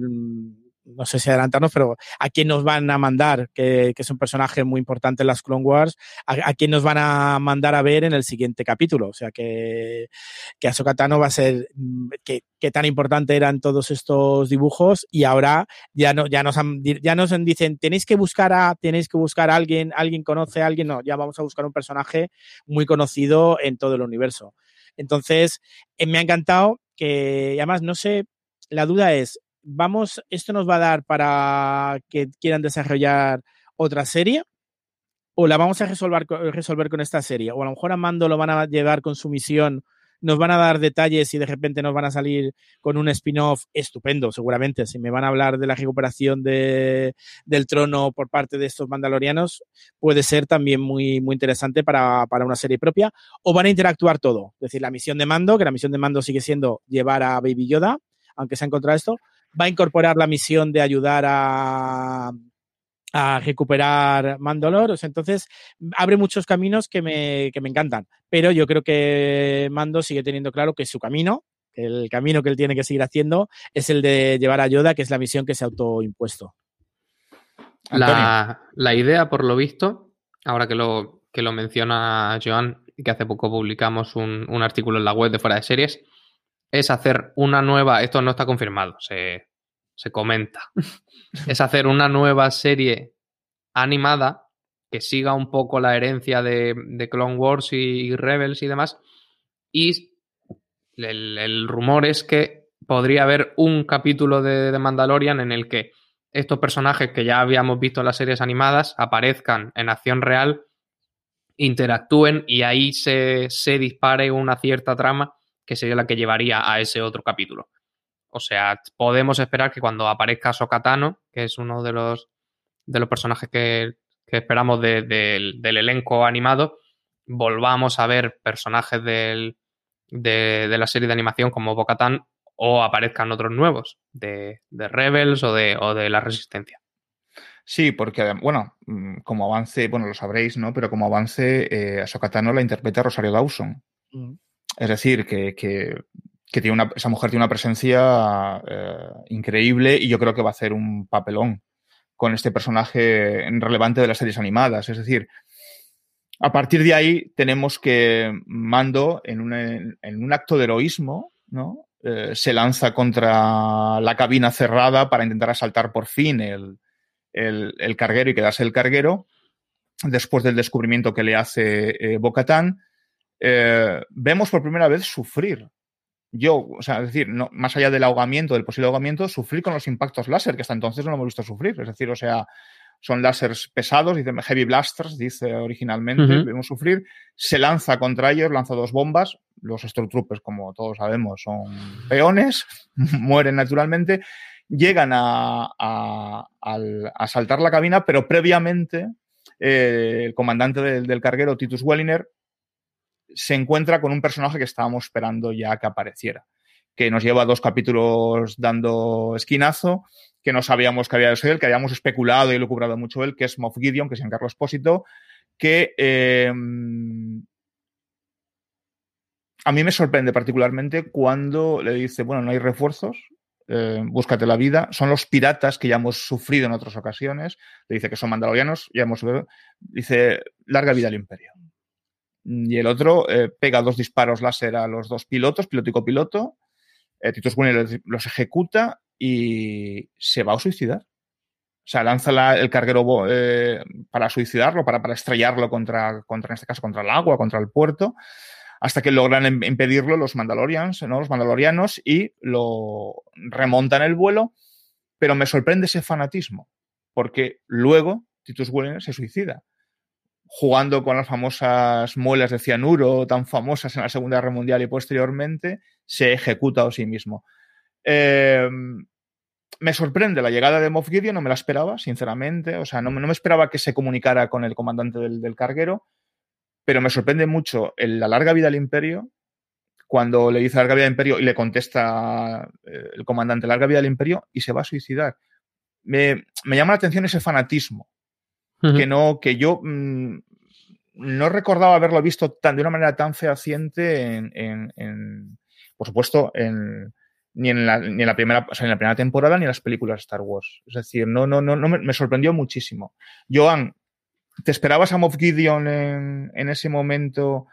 no sé si adelantarnos, pero a quién nos van a mandar, que, es un personaje muy importante en las Clone Wars, a, quién nos van a mandar a ver en el siguiente capítulo. O sea que, que Ahsoka Tano va a ser, mm, que, tan importante eran todos estos dibujos y ahora ya no, ya nos ya nos dicen, tenéis que buscar a, tenéis que buscar a alguien, alguien conoce a alguien, no, ya vamos a buscar un personaje muy conocido en todo el universo. Entonces, eh, me ha encantado que, además, no sé, la duda es, vamos, esto nos va a dar para que quieran desarrollar otra serie o la vamos a resolver, resolver con esta serie o a lo mejor a Mando lo van a llevar con su misión nos van a dar detalles y de repente nos van a salir con un spin-off estupendo, seguramente. Si me van a hablar de la recuperación de, del trono por parte de estos mandalorianos, puede ser también muy, muy interesante para, para una serie propia. O van a interactuar todo. Es decir, la misión de mando, que la misión de mando sigue siendo llevar a Baby Yoda, aunque se ha encontrado esto, va a incorporar la misión de ayudar a, a recuperar Mandalor. entonces, abre muchos caminos que me, que me encantan. Pero yo creo que Mando sigue teniendo claro que su camino, el camino que él tiene que seguir haciendo, es el de llevar a Yoda, que es la misión que se ha autoimpuesto. La, la, idea, por lo visto, ahora que lo, que lo menciona Joan, que hace poco publicamos un, un artículo en la web de Fuera de Series, es hacer una nueva, esto no está confirmado, se, se comenta, es hacer una nueva serie animada que siga un poco la herencia de, Clone Wars y, Rebels y demás. Y el, rumor es que podría haber un capítulo de, de, Mandalorian en el que estos personajes que ya habíamos visto en las series animadas aparezcan en acción real, interactúen y ahí se, se dispare una cierta trama que sería la que llevaría a ese otro capítulo. O sea, podemos esperar que cuando aparezca Sokatano, que es uno de los, de los personajes que, esperamos del elenco animado, volvamos a ver personajes de, la serie de animación como Bocatan o aparezcan otros nuevos de, Rebels o de, o de la Resistencia. Sí, porque, bueno, mm, como avance, bueno, lo sabréis, ¿no? Pero como avance, eh, a Sokatano la interpreta Rosario Dawson. Mm. Es decir, que, que tiene una, esa mujer tiene una presencia eh, increíble y yo creo que va a hacer un papelón con este personaje relevante de las series animadas. Es decir, a partir de ahí tenemos que Mando, en un, en un acto de heroísmo, ¿no? Eh, se lanza contra la cabina cerrada para intentar asaltar por fin el, el, carguero y quedarse el carguero. Después del descubrimiento que le hace eh, Bocatán, eh, vemos por primera vez sufrir yo, o sea, es decir, no, más allá del ahogamiento, del posible ahogamiento, sufrir con los impactos láser, que hasta entonces no lo hemos visto sufrir. Es decir, o sea, son láseres pesados, dice Heavy Blasters, dice originalmente, debemos sufrir. Se lanza contra ellos, lanza dos bombas. Los Stormtroopers, como todos sabemos, son peones, mueren naturalmente. Llegan a, a, saltar la cabina, pero previamente eh, el comandante del, del carguero, Titus Welliner, se encuentra con un personaje que estábamos esperando ya que apareciera, que nos lleva dos capítulos dando esquinazo, que no sabíamos que había sido él, que habíamos especulado y lucubrado mucho él, que es Moff Gideon, que es Giancarlo Espósito, que eh, a mí me sorprende particularmente cuando le dice, bueno, no hay refuerzos, eh, búscate la vida. Son los piratas que ya hemos sufrido en otras ocasiones. Le dice que son mandalorianos, ya hemos dice, larga vida al imperio y el otro eh, pega dos disparos láser a los dos pilotos, piloto y copiloto. Eh, Titus Winner los ejecuta y se va a suicidar. O sea, lanza el carguero eh, para suicidarlo, para, estrellarlo contra, contra, en este caso, contra el agua, contra el puerto, hasta que logran impedirlo los Mandalorians, ¿no? los Mandalorianos, y lo remontan el vuelo. Pero me sorprende ese fanatismo, porque luego Titus Winner se suicida jugando con las famosas muelas de cianuro tan famosas en la Segunda Guerra Mundial y posteriormente, se ejecuta a sí mismo. Em, me sorprende la llegada de Moff Gideon, no me la esperaba, sinceramente. O sea, no, me esperaba que se comunicara con el comandante del, carguero, pero me sorprende mucho la larga vida del imperio. Cuando le dice larga vida del imperio y le contesta eh, el comandante larga vida del imperio y se va a suicidar. Me, me llama la atención ese fanatismo que no, que yo mm, no recordaba haberlo visto tan, de una manera tan fehaciente en, en, por supuesto, en, ni en la, ni en la primera, o sea, en la primera temporada ni en las películas de Star Wars. Es decir, no, no, no, no me, me sorprendió muchísimo. Joan, ¿te esperabas a Moff Gideon en, en ese momento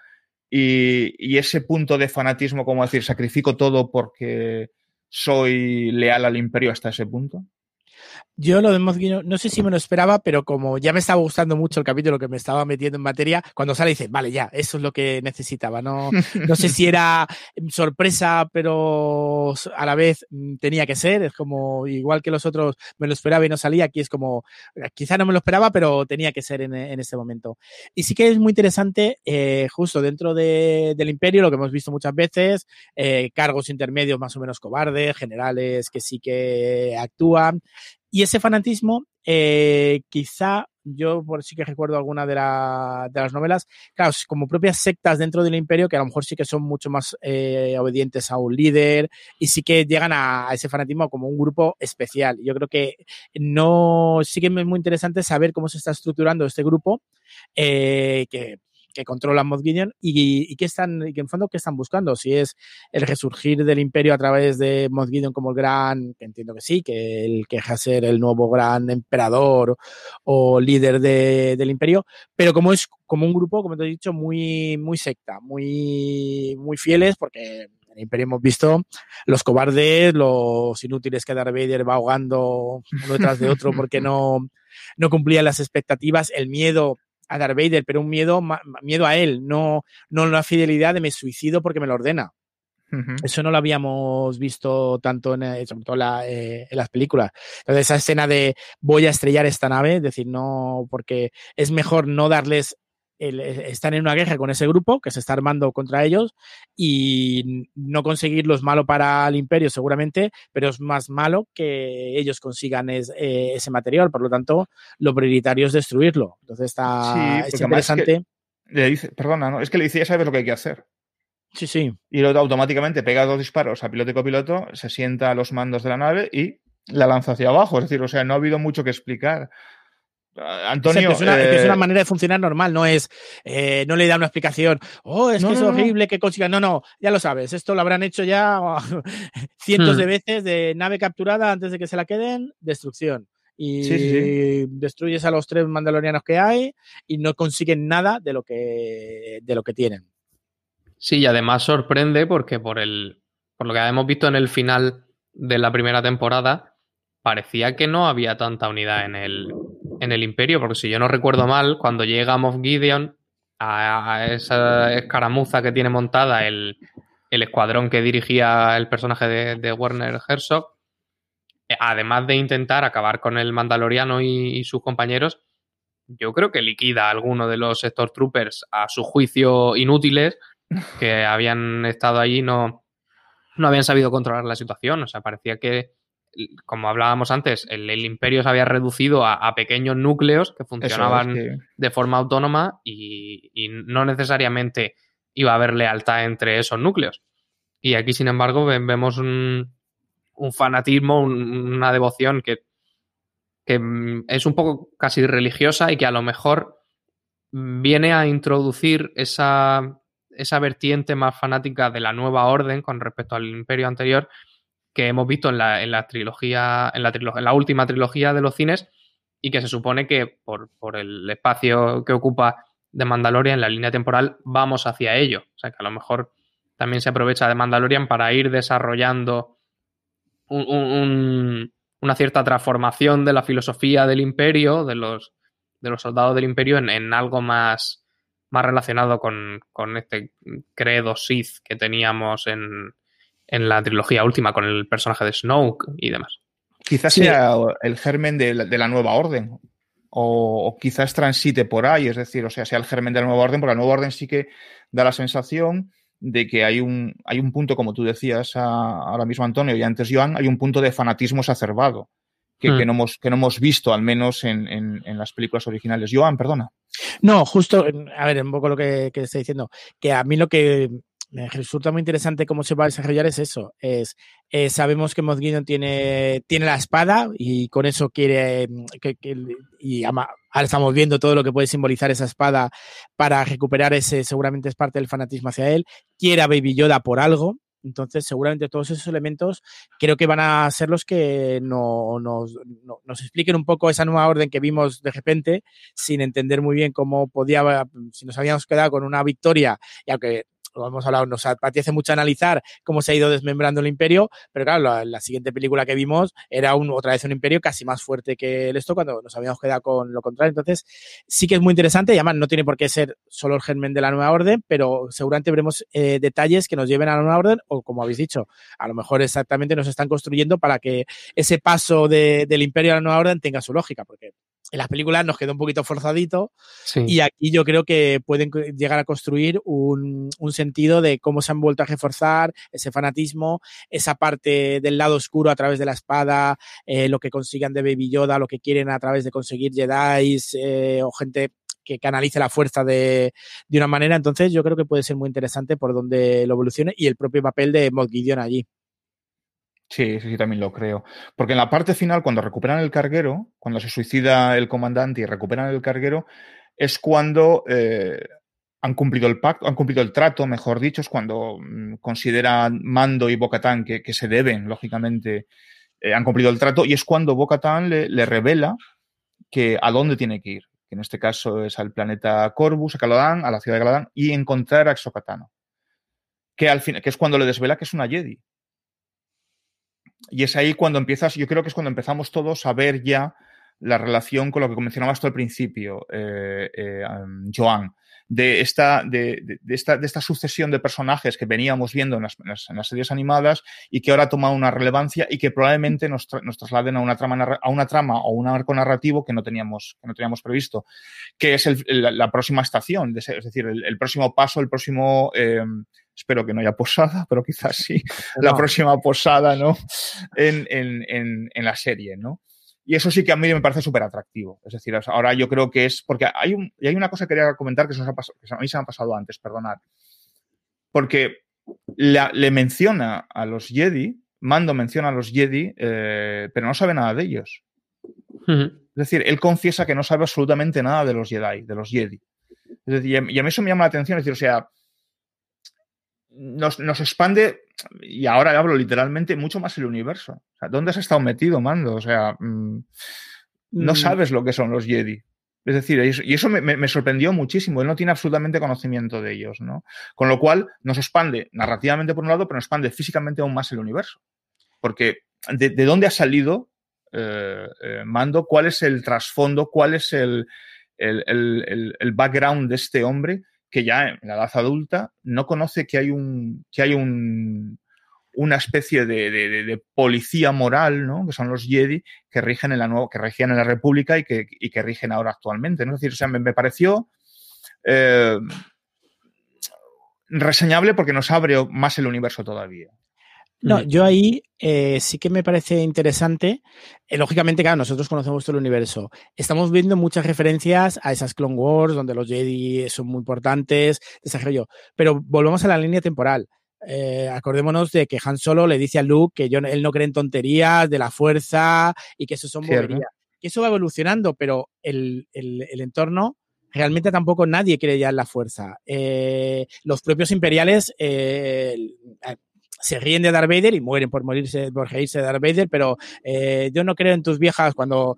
y, y, ese punto de fanatismo, como decir, sacrifico todo porque soy leal al imperio hasta ese punto? Yo lo de no sé si me lo esperaba, pero como ya me estaba gustando mucho el capítulo que me estaba metiendo en materia, cuando sale dice, vale, ya, eso es lo que necesitaba. No, no sé si era sorpresa, pero a la vez mm, tenía que ser. Es como, igual que los otros me lo esperaba y no salía, aquí es como, quizá no me lo esperaba, pero tenía que ser en, en este momento. Y sí que es muy interesante, eh, justo dentro de, del imperio, lo que hemos visto muchas veces, eh, cargos intermedios más o menos cobardes, generales que sí que actúan. Y ese fanatismo, eh, quizá yo por sí que recuerdo alguna de, la, de, las novelas, claro, como propias sectas dentro del imperio que a lo mejor sí que son mucho más eh, obedientes a un líder y sí que llegan a, a, ese fanatismo como un grupo especial. Yo creo que no, sí que es muy interesante saber cómo se está estructurando este grupo, eh, que que controlan Gideon y, y que están, y que en fondo qué están buscando, si es el resurgir del imperio a través de Gideon como el gran, que entiendo que sí, que el que deja ser el nuevo gran emperador o líder de, del imperio, pero como es como un grupo, como te he dicho, muy, muy secta, muy, muy fieles, porque en el Imperio hemos visto los cobardes, los inútiles que Darth Vader va ahogando uno detrás de otro porque no, no cumplían las expectativas, el miedo a Darth Vader, pero un miedo, miedo a él, no, no una fidelidad de me suicido porque me lo ordena. Uh -huh. Eso no lo habíamos visto tanto en, eh, sobre todo la, eh, en las películas. Entonces, esa escena de voy a estrellar esta nave, es decir, no, porque es mejor no darles el, están en una guerra con ese grupo que se está armando contra ellos y no conseguirlo es malo para el imperio seguramente, pero es más malo que ellos consigan es, eh, ese material. Por lo tanto, lo prioritario es destruirlo. Entonces está sí, es interesante. Es que le dice, perdona, ¿no? es que le dice, ya sabes lo que hay que hacer. Sí, sí. Y luego automáticamente pega dos disparos a piloto y copiloto, se sienta a los mandos de la nave y la lanza hacia abajo. Es decir, o sea, no ha habido mucho que explicar. Antonio. Es, una, eh... es, una, manera de funcionar normal, no es. Eh, no le da una explicación. Oh, es no, que es horrible no. que consigan. No, no, ya lo sabes. Esto lo habrán hecho ya cientos hmm. de veces de nave capturada antes de que se la queden, destrucción. Y sí, sí. destruyes a los tres mandalorianos que hay y no consiguen nada de lo que, de lo que tienen. Sí, y además sorprende porque por el. Por lo que hemos visto en el final de la primera temporada, parecía que no había tanta unidad en el, en el Imperio, porque si yo no recuerdo mal, cuando llega Moff Gideon a, esa escaramuza que tiene montada el, el, escuadrón que dirigía el personaje de, de, Werner Herzog, además de intentar acabar con el Mandaloriano y, sus compañeros, yo creo que liquida a alguno de los Stormtroopers a su juicio inútiles que habían estado allí no, no habían sabido controlar la situación. O sea, parecía que como hablábamos antes, el, el imperio se había reducido a, a pequeños núcleos que funcionaban es, de forma autónoma y, y, no necesariamente iba a haber lealtad entre esos núcleos. Y aquí, sin embargo, vemos un, un fanatismo, un, una devoción que, que es un poco casi religiosa y que a lo mejor viene a introducir esa, esa vertiente más fanática de la nueva orden con respecto al imperio anterior que hemos visto en la, en la trilogía, en la, trilogía, en la última trilogía de los cines y que se supone que por, por, el espacio que ocupa de Mandalorian la línea temporal vamos hacia ello. O sea que a lo mejor también se aprovecha de Mandalorian para ir desarrollando un, un, una cierta transformación de la filosofía del imperio, de los, de los soldados del imperio, en, en algo más, más relacionado con, con este credo Sith que teníamos en, en la trilogía última con el personaje de Snoke y demás. Quizás sí. sea el germen de la, de la nueva orden. O, o, quizás transite por ahí, es decir, o sea, sea el germen de la nueva orden, porque la nueva orden sí que da la sensación de que hay un, hay un punto, como tú decías a, ahora mismo, Antonio, y antes Joan, hay un punto de fanatismo exacerbado. Que, mm. que, no, hemos, que no hemos visto, al menos en, en, en, las películas originales. Joan, perdona. No, justo, a ver, un poco lo que, que estoy diciendo, que a mí lo que me resulta muy interesante cómo se va a desarrollar es eso. Es, eh, sabemos que Moff Gideon tiene, tiene la espada y con eso quiere que, que, y ahora estamos viendo todo lo que puede simbolizar esa espada para recuperar ese, seguramente es parte del fanatismo hacia él. Quiere a Baby Yoda por algo. Entonces, seguramente todos esos elementos creo que van a ser los que no, nos, nos expliquen un poco esa nueva orden que vimos de repente, sin entender muy bien cómo podía, si nos habíamos quedado con una victoria, y aunque lo hemos hablado, nos apetece mucho analizar cómo se ha ido desmembrando el imperio, pero claro, la, siguiente película que vimos era un, otra vez un imperio casi más fuerte que el esto cuando nos habíamos quedado con lo contrario. Entonces, sí que es muy interesante y además no tiene por qué ser solo el germen de la nueva orden, pero seguramente veremos eh, detalles que nos lleven a la nueva orden o, como habéis dicho, a lo mejor exactamente nos están construyendo para que ese paso del imperio a la nueva orden tenga su lógica, porque en las películas nos quedó un poquito forzadito y aquí yo creo que pueden llegar a construir un, sentido de cómo se han vuelto a reforzar ese fanatismo, esa parte del lado oscuro a través de la espada, eh, lo que consigan de Baby Yoda, lo que quieren a través de conseguir Jedi eh, o gente que canalice la fuerza de, de, una manera. Entonces yo creo que puede ser muy interesante por donde lo evolucione y el propio papel de Mod Gideon allí. Sí, sí, sí, también lo creo. Porque en la parte final, cuando recuperan el carguero, cuando se suicida el comandante y recuperan el carguero, es cuando eh, han cumplido el pacto, han cumplido el trato, mejor dicho, es cuando mm, consideran Mando y Bocatán que, que se deben, lógicamente, eh, han cumplido el trato, y es cuando Bocatán le, le revela que a dónde tiene que ir, que en este caso es al planeta Corvus, a Calodan, a la ciudad de Calodan, y encontrar a Exocatano. Que, al fin, que es cuando le desvela que es una Jedi y es ahí cuando empiezas, yo creo que es cuando empezamos todos a ver ya la relación con lo que mencionabas tú al principio, eh, eh, Joan, de esta, de, esta, de esta sucesión de personajes que veníamos viendo en las, en las, series animadas y que ahora toma una relevancia y que probablemente nos, nos, trasladen a una trama, a una trama o un arco narrativo que no teníamos, que no teníamos previsto, que es el, la, próxima estación, es decir, el, próximo paso, el próximo... Eh, espero que no haya posada, pero quizás sí, la próxima posada, ¿no? En, en, en, la serie, ¿no? Y eso sí que a mí me parece súper atractivo. Es decir, ahora yo creo que es. Porque hay, un, y hay una cosa que quería comentar que, se ha que a mí se me ha pasado antes, perdonad. Porque le menciona a los Jedi, Mando menciona a los Jedi, eh, pero no sabe nada de ellos. Es decir, él confiesa que no sabe absolutamente nada de los Jedi, de los Jedi. Es decir, y a mí eso me llama la atención. Es decir, o sea, nos, nos, expande, y ahora hablo literalmente, mucho más el universo. O sea, ¿dónde has estado metido, Mando? O sea, mm, no mm. sabes lo que son los Jedi. Es decir, y eso me, me, sorprendió muchísimo. Él no tiene absolutamente conocimiento de ellos, ¿no? Con lo cual nos expande narrativamente por un lado, pero nos expande físicamente aún más el universo. Porque de, de dónde ha salido eh, eh, Mando, cuál es el trasfondo, cuál es el, el, el, el background de este hombre que ya en la edad adulta no conoce que hay un, que hay un, una especie de, de, policía moral, ¿no? Que son los Jedi que rigen en la nueva, que regían en la República y que, y que rigen ahora actualmente, ¿no? Es decir, o sea, me, me pareció eh, reseñable porque nos abre más el universo todavía. No, yo ahí eh, sí que me parece interesante. Eh, lógicamente, claro, nosotros conocemos todo el universo. Estamos viendo muchas referencias a esas Clone Wars, donde los Jedi son muy importantes, desarrollo. Pero volvemos a la línea temporal. Eh, acordémonos de que Han Solo le dice a Luke que yo, él no cree en tonterías de la fuerza y que eso son boberías. Que eso va evolucionando, pero el, el, el entorno realmente tampoco nadie cree ya en la fuerza. Eh, los propios imperiales, eh, se ríen de Darth Vader y mueren por morirse, por reírse de Darth Vader, pero eh, yo no creo en tus viejas cuando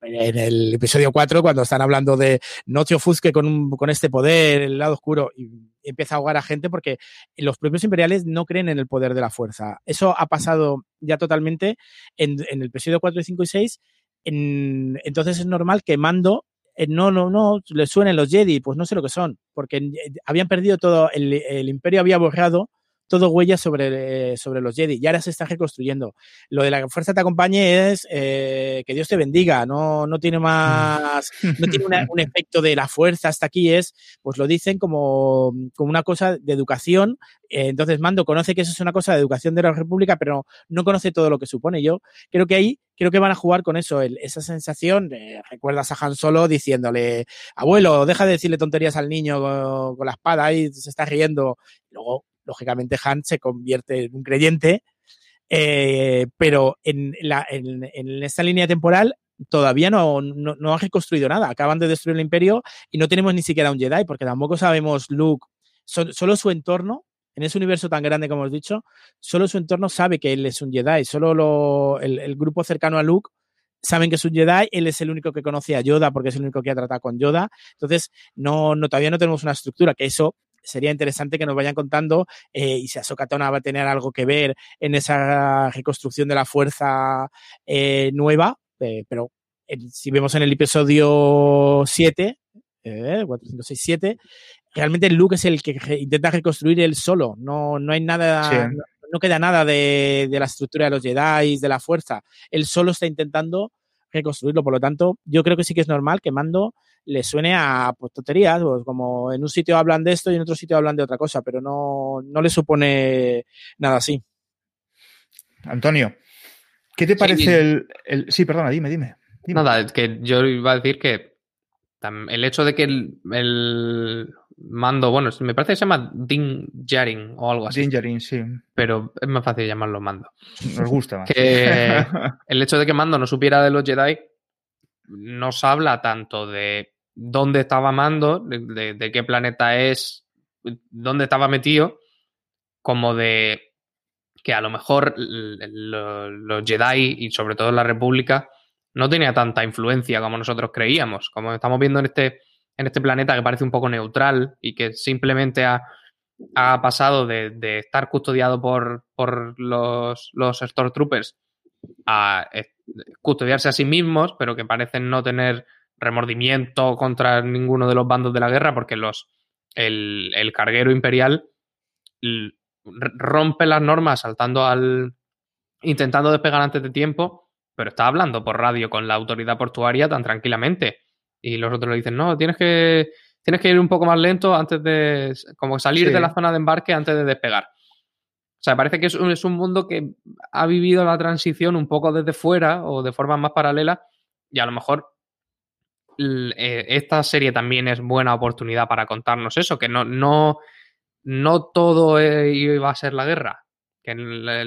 en el episodio 4, cuando están hablando de no te ofusque con, con este poder, el lado oscuro, y empieza a ahogar a gente porque los propios imperiales no creen en el poder de la fuerza. Eso ha pasado ya totalmente en, en el episodio 4, 5 y 6. En, entonces es normal que Mando eh, no, no, no, le suenen los Jedi, pues no sé lo que son, porque eh, habían perdido todo, el, el imperio había borrado todo huella sobre, sobre los Jedi y ahora se está reconstruyendo. Lo de la fuerza te acompañe es eh, que Dios te bendiga, no, no tiene más, no tiene un efecto de la fuerza hasta aquí, es, pues lo dicen como, como una cosa de educación. Eh, entonces Mando conoce que eso es una cosa de educación de la República, pero no conoce todo lo que supone. Yo creo que ahí creo que van a jugar con eso, esa sensación, recuerdas a Han Solo diciéndole, abuelo, deja de decirle tonterías al niño con, con la espada y se está riendo. Luego lógicamente Han se convierte en un creyente, eh, pero en, la, en, en, esta línea temporal todavía no, no, no, han reconstruido nada. Acaban de destruir el imperio y no tenemos ni siquiera un Jedi, porque tampoco sabemos Luke, solo su entorno en ese universo tan grande como hemos dicho, solo su entorno sabe que él es un Jedi, solo el, el, grupo cercano a Luke saben que es un Jedi, él es el único que conoce a Yoda porque es el único que ha tratado con Yoda, entonces no, no todavía no tenemos una estructura, que eso sería interesante que nos vayan contando eh, y si Ahsoka Tano va a tener algo que ver en esa reconstrucción de la fuerza eh, nueva, eh, pero si vemos en el episodio 7, 4, 5, 6, 7, realmente Luke es el que intenta reconstruir él solo. No, no hay nada, sí. no, no, queda nada de, de, la estructura de los Jedi, de la fuerza. Él solo está intentando reconstruirlo. Por lo tanto, yo creo que sí que es normal que Mando le suene a pues, tonterías, pues, como en un sitio hablan de esto y en otro sitio hablan de otra cosa, pero no, no le supone nada así. Antonio, ¿qué te parece sí, el, el, Sí, perdona, dime, dime. dime. Nada, que yo iba a decir que el hecho de que el, el, mando, bueno, me parece que se llama Din Djarin o algo así. Din Djarin, sí. Pero es más fácil llamarlo mando. Nos gusta más. Que el hecho de que Mando no supiera de los Jedi nos habla tanto de dónde estaba Mando, de, de, de qué planeta es, dónde estaba metido, como de que a lo mejor los Jedi y sobre todo la República no tenía tanta influencia como nosotros creíamos. Como estamos viendo en este, en este planeta que parece un poco neutral y que simplemente ha, ha pasado de, de, estar custodiado por, por los, los Stormtroopers a custodiarse a sí mismos, pero que parecen no tener remordimiento contra ninguno de los bandos de la guerra, porque los, el, el carguero imperial rompe las normas saltando al. intentando despegar antes de tiempo pero está hablando por radio con la autoridad portuaria tan tranquilamente. Y los otros le dicen, no, tienes que, tienes que ir un poco más lento antes de, como salir sí. de la zona de embarque antes de despegar. O sea, parece que es un, es un, mundo que ha vivido la transición un poco desde fuera o de forma más paralela y a lo mejor eh, esta serie también es buena oportunidad para contarnos eso, que no, no, no todo iba a ser la guerra, que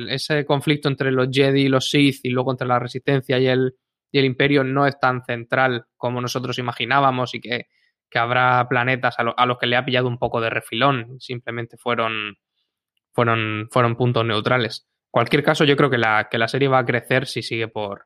ese conflicto entre los Jedi y los Sith y luego entre la Resistencia y el, y el Imperio no es tan central como nosotros imaginábamos y que, que habrá planetas a, lo, a, los que le ha pillado un poco de refilón, simplemente fueron, fueron, fueron puntos neutrales. En cualquier caso, yo creo que la, que la serie va a crecer si sigue por,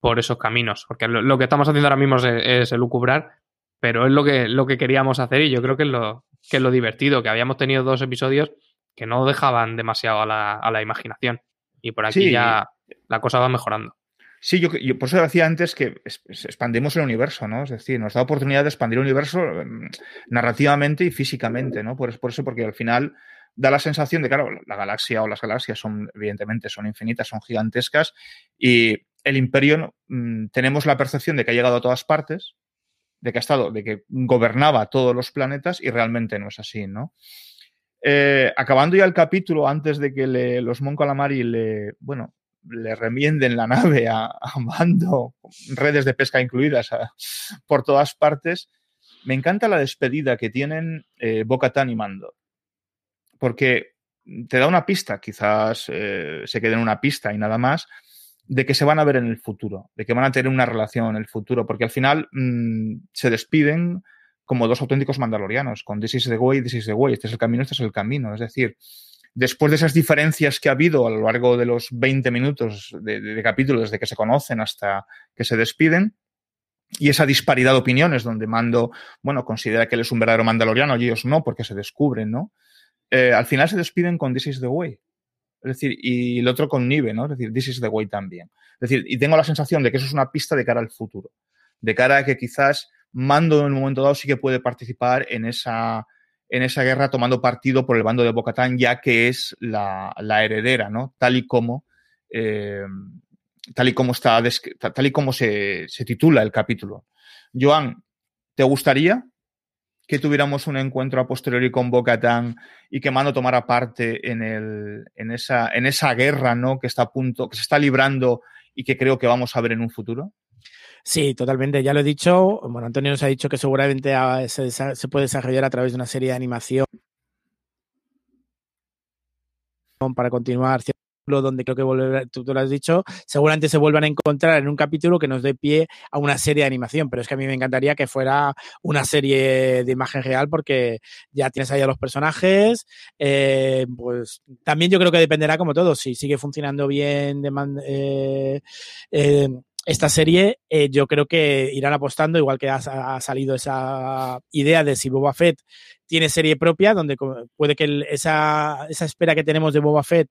por esos caminos, porque lo, lo que estamos haciendo ahora mismo es, es elucubrar, pero es lo que, lo que queríamos hacer y yo creo que es lo, que es lo divertido, que habíamos tenido dos episodios que no dejaban demasiado a la, a la imaginación. Y por aquí sí. ya la cosa va mejorando. Sí, yo, yo, por eso decía antes que expandimos el universo, ¿no? Es decir, nos da oportunidad de expandir el universo mm, narrativamente y físicamente, ¿no? Por, por eso, porque al final da la sensación de, claro, la galaxia o las galaxias son, evidentemente, son infinitas, son gigantescas, y el imperio mmm, tenemos la percepción de que ha llegado a todas partes, de que ha estado, de que gobernaba todos los planetas, y realmente no es así, ¿no? Eh, acabando ya el capítulo, antes de que le, los Mon Calamari le, bueno, le remienden la nave a, a Mando, redes de pesca incluidas a, por todas partes, me encanta la despedida que tienen eh, Bocatán y Mando. Porque te da una pista, quizás eh, se quede en una pista y nada más, de que se van a ver en el futuro, de que van a tener una relación en el futuro, porque al final mmm, se despiden como dos auténticos mandalorianos, con This is the way, this is the way, este es el camino, este es el camino. Es decir, después de esas diferencias que ha habido a lo largo de los 20 minutos de, capítulo, desde que se conocen hasta que se despiden, y esa disparidad de opiniones donde Mando, bueno, considera que él es un verdadero mandaloriano y ellos no, porque se descubren, ¿no? Eh, al final se despiden con This is the way. Es decir, y el otro con Nive, ¿no? Es decir, This is the way también. Es decir, y tengo la sensación de que eso es una pista de cara al futuro. De cara a que quizás Mando en un momento dado sí que puede participar en esa, en esa guerra tomando partido por el bando de Bocatán, ya que es la, heredera, ¿no? Tal y como, eh, tal y como está, tal y como se, se titula el capítulo. Joan, ¿te gustaría que tuviéramos un encuentro a posteriori con Bocatán y que Mando tomara parte en, el, en, esa, en esa guerra, ¿no? Que está a punto, que se está librando y que creo que vamos a ver en un futuro? Sí, totalmente. Ya lo he dicho. Bueno, Antonio nos ha dicho que seguramente se, se puede desarrollar a través de una serie de animación para continuar donde creo que volver, tú, lo has dicho, seguramente se vuelvan a encontrar en un capítulo que nos dé pie a una serie de animación, pero es que a mí me encantaría que fuera una serie de imagen real porque ya tienes ahí a los personajes, eh, pues también yo creo que dependerá como todo, si sigue funcionando bien de eh, eh, esta serie, eh, yo creo que irán apostando, igual que ha, salido esa idea de si Boba Fett tiene serie propia, donde puede que esa, esa espera que tenemos de Boba Fett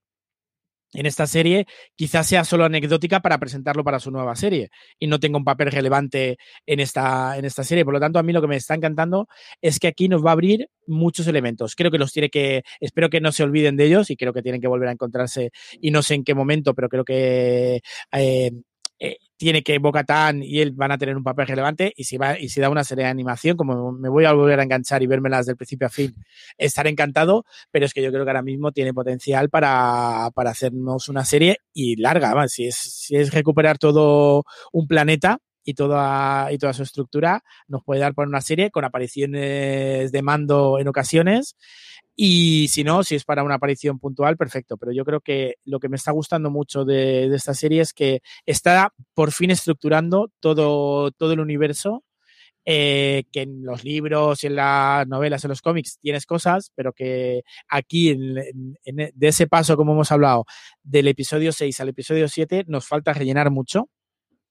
en esta serie quizás sea solo anecdótica para presentarlo para su nueva serie y no tenga un papel relevante en esta, en esta serie. Por lo tanto, a mí lo que me está encantando es que aquí nos va a abrir muchos elementos. Creo que los tiene que, espero que no se olviden de ellos y creo que tienen que volver a encontrarse y no sé en qué momento, pero creo que eh, eh, tiene que Bocatán y él van a tener un papel relevante y si va y si da una serie de animación, como me voy a volver a enganchar y vérmelas del principio a fin, estaré encantado, pero es que yo creo que ahora mismo tiene potencial para, para hacernos una serie y larga, si es, si es recuperar todo un planeta, y toda, y toda su estructura nos puede dar por una serie con apariciones de mando en ocasiones y si no, si es para una aparición puntual, perfecto. Pero yo creo que lo que me está gustando mucho de, esta serie es que está por fin estructurando todo, todo el universo eh, que en los libros y en las novelas, en los cómics tienes cosas, pero que aquí, en, de ese paso, como hemos hablado, del episodio 6 al episodio 7, nos falta rellenar mucho.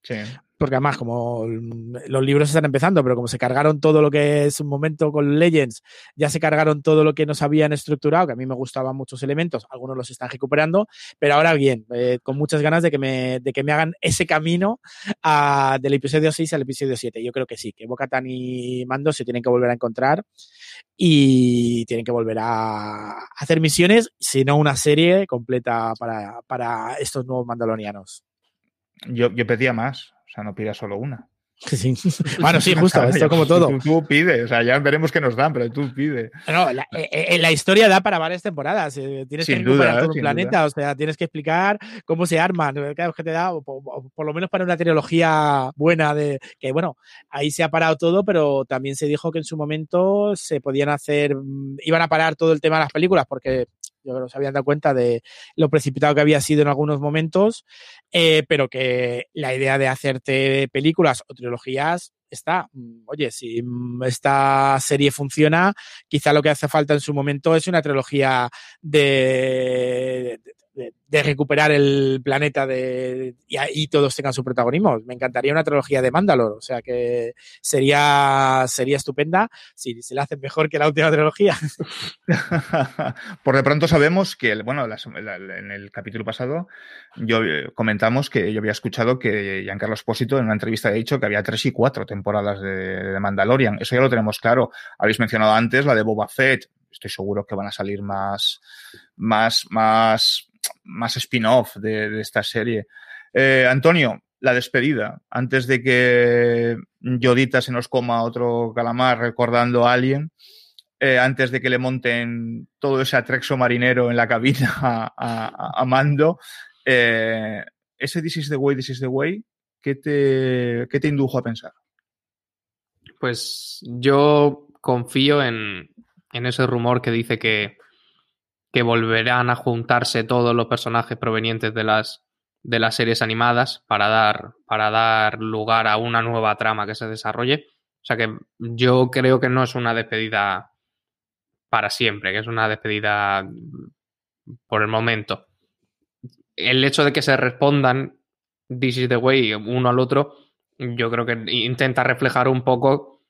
Sí porque además como los libros están empezando, pero como se cargaron todo lo que es un momento con Legends, ya se cargaron todo lo que nos habían estructurado, que a mí me gustaban muchos elementos, algunos los están recuperando, pero ahora bien, eh, con muchas ganas de que me, de que me hagan ese camino del episodio 6 al episodio 7. Yo creo que sí, que Bocatan y Mando se tienen que volver a encontrar y tienen que volver a hacer misiones, si no una serie completa para, para estos nuevos mandalorianos. Yo, yo pedía más. O sea, no pidas solo una. Sí. Bueno, sí, justo, esto como todo. Tú, tú pides, o sea, ya veremos qué nos dan, pero tú pides. No, la, eh, la, historia da para varias temporadas. Eh, tienes sin que recuperar duda, todo un planeta, duda. o sea, tienes que explicar cómo se arman. Cada vez que te da, o, o, por lo menos para una trilogía buena de que, bueno, ahí se ha parado todo, pero también se dijo que en su momento se podían hacer, mm, iban a parar todo el tema de las películas, porque yo creo que se habían dado cuenta de lo precipitado que había sido en algunos momentos, eh, pero que la idea de hacerte películas o trilogías está. Oye, si esta serie funciona, quizá lo que hace falta en su momento es una trilogía de recuperar el planeta de, y ahí todos tengan su protagonismo. Me encantaría una trilogía de Mandalor, o sea que sería, sería estupenda si se la hacen mejor que la última trilogía. Por de pronto sabemos que, bueno, en el capítulo pasado yo eh, comentamos que yo había escuchado que Giancarlo Espósito en una entrevista ha dicho que había tres y cuatro temporadas de, de Mandalorian. Eso ya lo tenemos claro. Habéis mencionado antes la de Boba Fett. Estoy seguro que van a salir más, más, más más spin-off de, esta serie. Eh, Antonio, la despedida, antes de que Yodita se nos coma otro calamar recordando a alguien, eh, antes de que le monten todo ese atrexo marinero en la cabina a Mando, eh, ese This is the way, this is the way, ¿qué te, qué te indujo a pensar? Pues yo confío en, en ese rumor que dice que que volverán a juntarse todos los personajes provenientes de las, de las series animadas para dar, para dar lugar a una nueva trama que se desarrolle. O sea que yo creo que no es una despedida para siempre, que es una despedida por el momento. El hecho de que se respondan This is the way uno al otro, yo creo que intenta reflejar un poco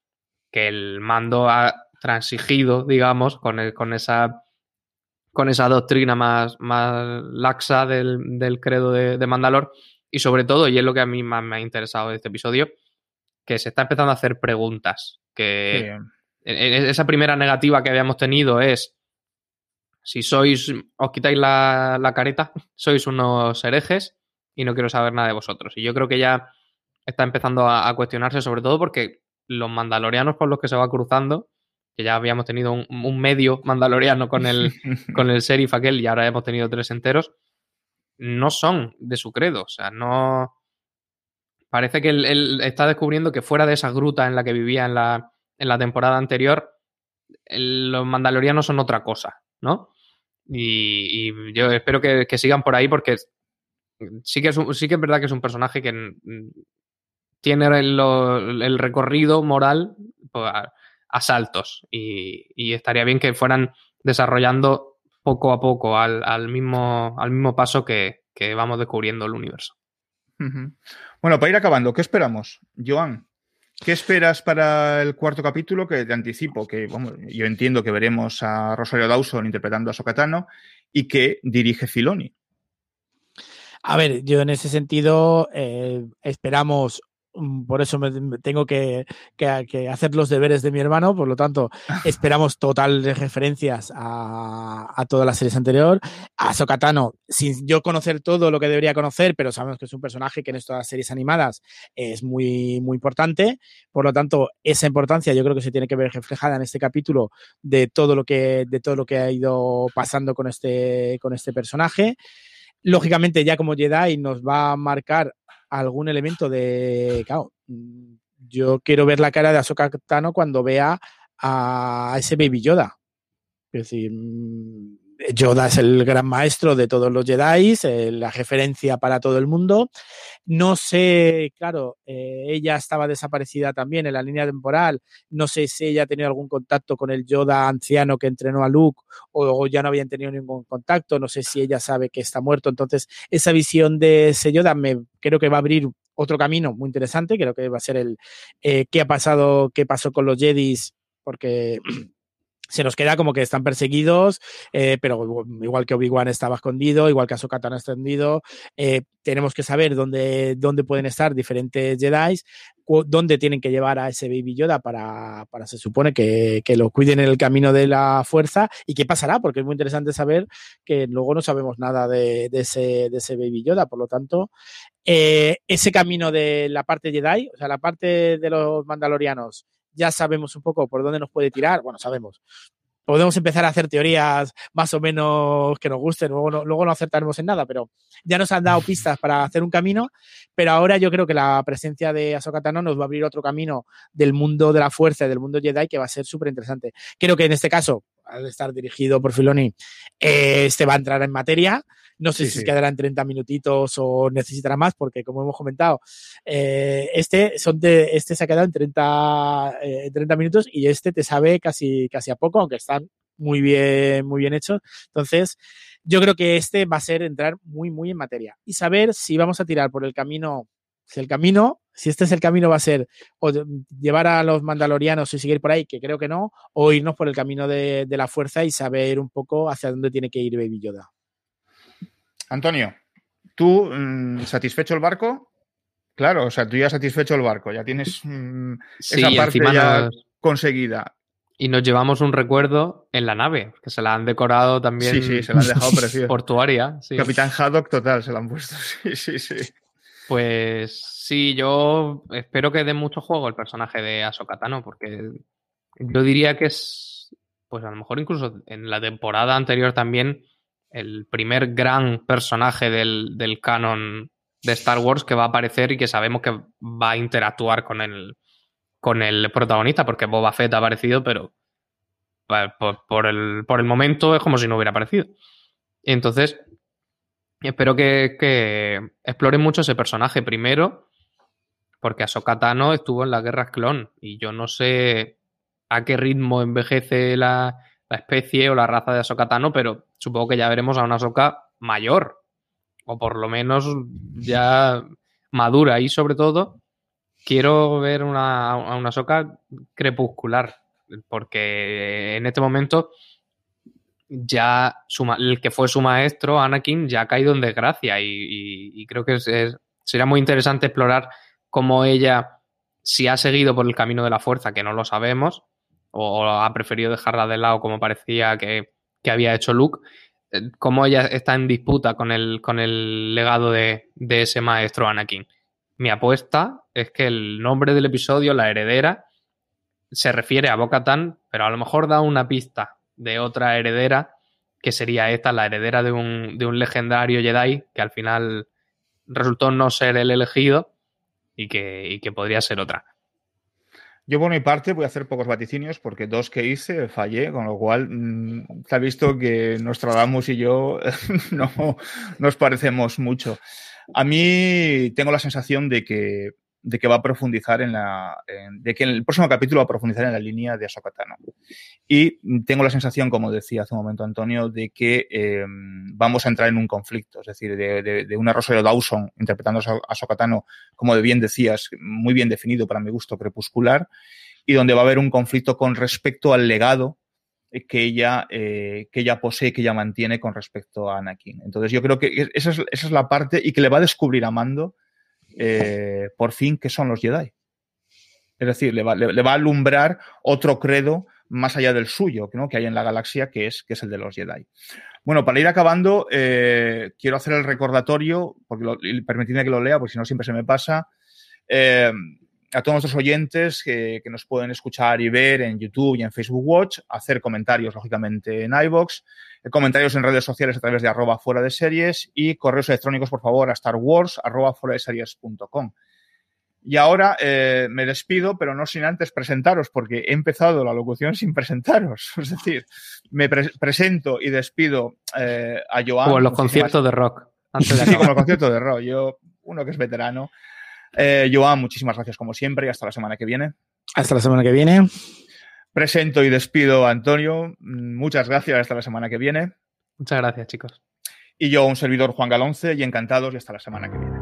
que el mando ha transigido, digamos, con, el, con esa con esa doctrina más, más laxa del, del credo de, de, Mandalor. Y sobre todo, y es lo que a mí más me ha interesado de este episodio, que se está empezando a hacer preguntas. Que sí. esa primera negativa que habíamos tenido es, si sois, os quitáis la, la careta, sois unos herejes y no quiero saber nada de vosotros. Y yo creo que ya está empezando a, a cuestionarse, sobre todo porque los mandalorianos con los que se va cruzando que ya habíamos tenido un, un medio mandaloriano con el, con el sheriff aquel y ahora hemos tenido tres enteros, no son de su credo. O sea, no. Parece que él, él, está descubriendo que fuera de esa gruta en la que vivía en la, en la temporada anterior, el, los mandalorianos son otra cosa, ¿no? Y, yo espero que, sigan por ahí porque sí que, es sí que es verdad que es un personaje que tiene el, recorrido moral pues, a, saltos y, estaría bien que fueran desarrollando poco a poco al, mismo, al mismo paso que, vamos descubriendo el universo. Bueno, para ir acabando, ¿qué esperamos? Joan, ¿qué esperas para el cuarto capítulo? Que te anticipo que yo entiendo que veremos a Rosario Dawson interpretando a Sokatano y que dirige Filoni. A ver, yo en ese sentido eh, esperamos por eso me, tengo que, hacer los deberes de mi hermano, por lo tanto, esperamos total de referencias a, todas las series anteriores. A Sokatano, sin yo conocer todo lo que debería conocer, pero sabemos que es un personaje que en estas series animadas es muy, muy importante. Por lo tanto, esa importancia yo creo que se tiene que ver reflejada en este capítulo de todo lo que, de todo lo que ha ido pasando con este, con este personaje lógicamente ya como Jedi nos va a marcar algún elemento de, claro, yo quiero ver la cara de Ahsoka Tano cuando vea a ese Baby Yoda. Es decir, mm, Yoda es el gran maestro de todos los Jedi, eh, la referencia para todo el mundo. No sé, claro, eh, ella estaba desaparecida también en la línea temporal. No sé si ella ha tenido algún contacto con el Yoda anciano que entrenó a Luke o, ya no habían tenido ningún contacto. No sé si ella sabe que está muerto. Entonces, esa visión de ese Yoda me creo que va a abrir otro camino muy interesante. Creo que va a ser el eh, qué ha pasado, qué pasó con los Jedis, porque se nos queda como que están perseguidos, eh, pero igual que Obi-Wan estaba escondido, igual que Ahsoka Tano escondido, eh, tenemos que saber dónde, dónde pueden estar diferentes Jedi, dónde tienen que llevar a ese Baby Yoda para, para se supone que, que, lo cuiden en el camino de la fuerza y qué pasará, porque es muy interesante saber que luego no sabemos nada de, de, ese, de ese Baby Yoda, por lo tanto, eh, ese camino de la parte Jedi, o sea, la parte de los mandalorianos ya sabemos un poco por dónde nos puede tirar. Bueno, sabemos. Podemos empezar a hacer teorías más o menos que nos gusten, luego no, luego no acertaremos en nada, pero ya nos han dado pistas para hacer un camino, pero ahora yo creo que la presencia de Ahsoka Tano nos va a abrir otro camino del mundo de la fuerza y del mundo Jedi que va a ser súper interesante. Creo que en este caso, al estar dirigido por Filoni, eh, este va a entrar en materia, no sé si se quedará en 30 minutitos o necesitará más, porque como hemos comentado, eh, este, son de, este se ha quedado en 30, 30 eh, minutos y este te sabe casi, casi a poco, aunque están muy bien, muy bien hechos. Entonces, yo creo que este va a ser entrar muy, muy en materia. Y saber si vamos a tirar por el camino si el camino, si este es el camino, va a ser o llevar a los mandalorianos y seguir por ahí, que creo que no, o irnos por el camino de, de la fuerza y saber un poco hacia dónde tiene que ir Baby Yoda. Antonio, ¿tú mm, satisfecho el barco? Claro, o sea, tú ya has satisfecho el barco, ya tienes mm, esa parte ya conseguida. Y nos llevamos un recuerdo en la nave, que se la han decorado también. Sí, sí, se la han dejado preciosa. Portuaria. Capitán Haddock total, se la han puesto. Sí, sí, sí. Pues sí, yo espero que dé mucho juego el personaje de Ahsoka porque yo diría que es, pues a lo mejor incluso en la temporada anterior también el primer gran personaje del, canon de Star Wars que va a aparecer y que sabemos que va a interactuar con el, con el protagonista, porque Boba Fett ha aparecido, pero por, el, por el momento es como si no hubiera aparecido. Entonces, espero que, que exploren mucho ese personaje primero, porque Ahsoka Tano estuvo en las guerras clon y yo no sé a qué ritmo envejece la, la especie o la raza de Ahsoka Tano, pero supongo que ya veremos a una Ahsoka mayor, o por lo menos ya madura, y sobre todo quiero ver una, a una Ahsoka crepuscular, porque en este momento ya el que fue su maestro, Anakin, ya ha caído en desgracia y, creo que sería muy interesante explorar cómo ella, si ha seguido por el camino de la fuerza, que no lo sabemos, o, ha preferido dejarla de lado como parecía que, había hecho Luke, eh, cómo ella está en disputa con el, con el legado de, ese maestro Anakin. Mi apuesta es que el nombre del episodio, la heredera, se refiere a Bo-Katan, pero a lo mejor da una pista de otra heredera, que sería esta, la heredera de un, de un legendario Jedi, que al final resultó no ser el elegido y que, y que podría ser otra. Yo por mi parte voy a hacer pocos vaticinios porque dos que hice fallé, con lo cual mm, se ha visto que Nostradamus y yo no nos parecemos mucho. A mí tengo la sensación de que de que va a profundizar en la. de que en el próximo capítulo va a profundizar en la línea de Ahsoka Y tengo la sensación, como decía hace un momento Antonio, de que eh, vamos a entrar en un conflicto. Es decir, de, de, una Rosario Dawson interpretando a Ahsoka como bien decías, muy bien definido para mi gusto, crepuscular, y donde va a haber un conflicto con respecto al legado que ella, eh, que ella posee, que ella mantiene con respecto a Anakin. Entonces yo creo que esa es, esa es la parte y que le va a descubrir a Mando eh, por fin qué son los Jedi. Es decir, le va, a alumbrar otro credo más allá del suyo, ¿no? que hay en la galaxia, que es, que es el de los Jedi. Bueno, para ir acabando, eh, quiero hacer el recordatorio, porque permitidme que lo lea, porque si no siempre se me pasa. Eh, a todos nuestros oyentes que, que, nos pueden escuchar y ver en YouTube y en Facebook Watch, hacer comentarios, lógicamente, en iBox, eh, comentarios en redes sociales a través de arroba fuera de series y correos electrónicos, por favor, a Star Wars arroba fuera de series.com. Y ahora eh, me despido, pero no sin antes presentaros, porque he empezado la locución sin presentaros. Es decir, me pre presento y despido eh, a Joan. O en los conciertos de rock. Antes de sí, como los conciertos de rock. Yo, uno que es veterano. Eh, Joan, muchísimas gracias como siempre y hasta la semana que viene. Hasta la semana que viene. Presento y despido a Antonio. Muchas gracias. Hasta la semana que viene. Muchas gracias, chicos. Y yo, un servidor Juan Galonce, y encantados y hasta la semana que viene.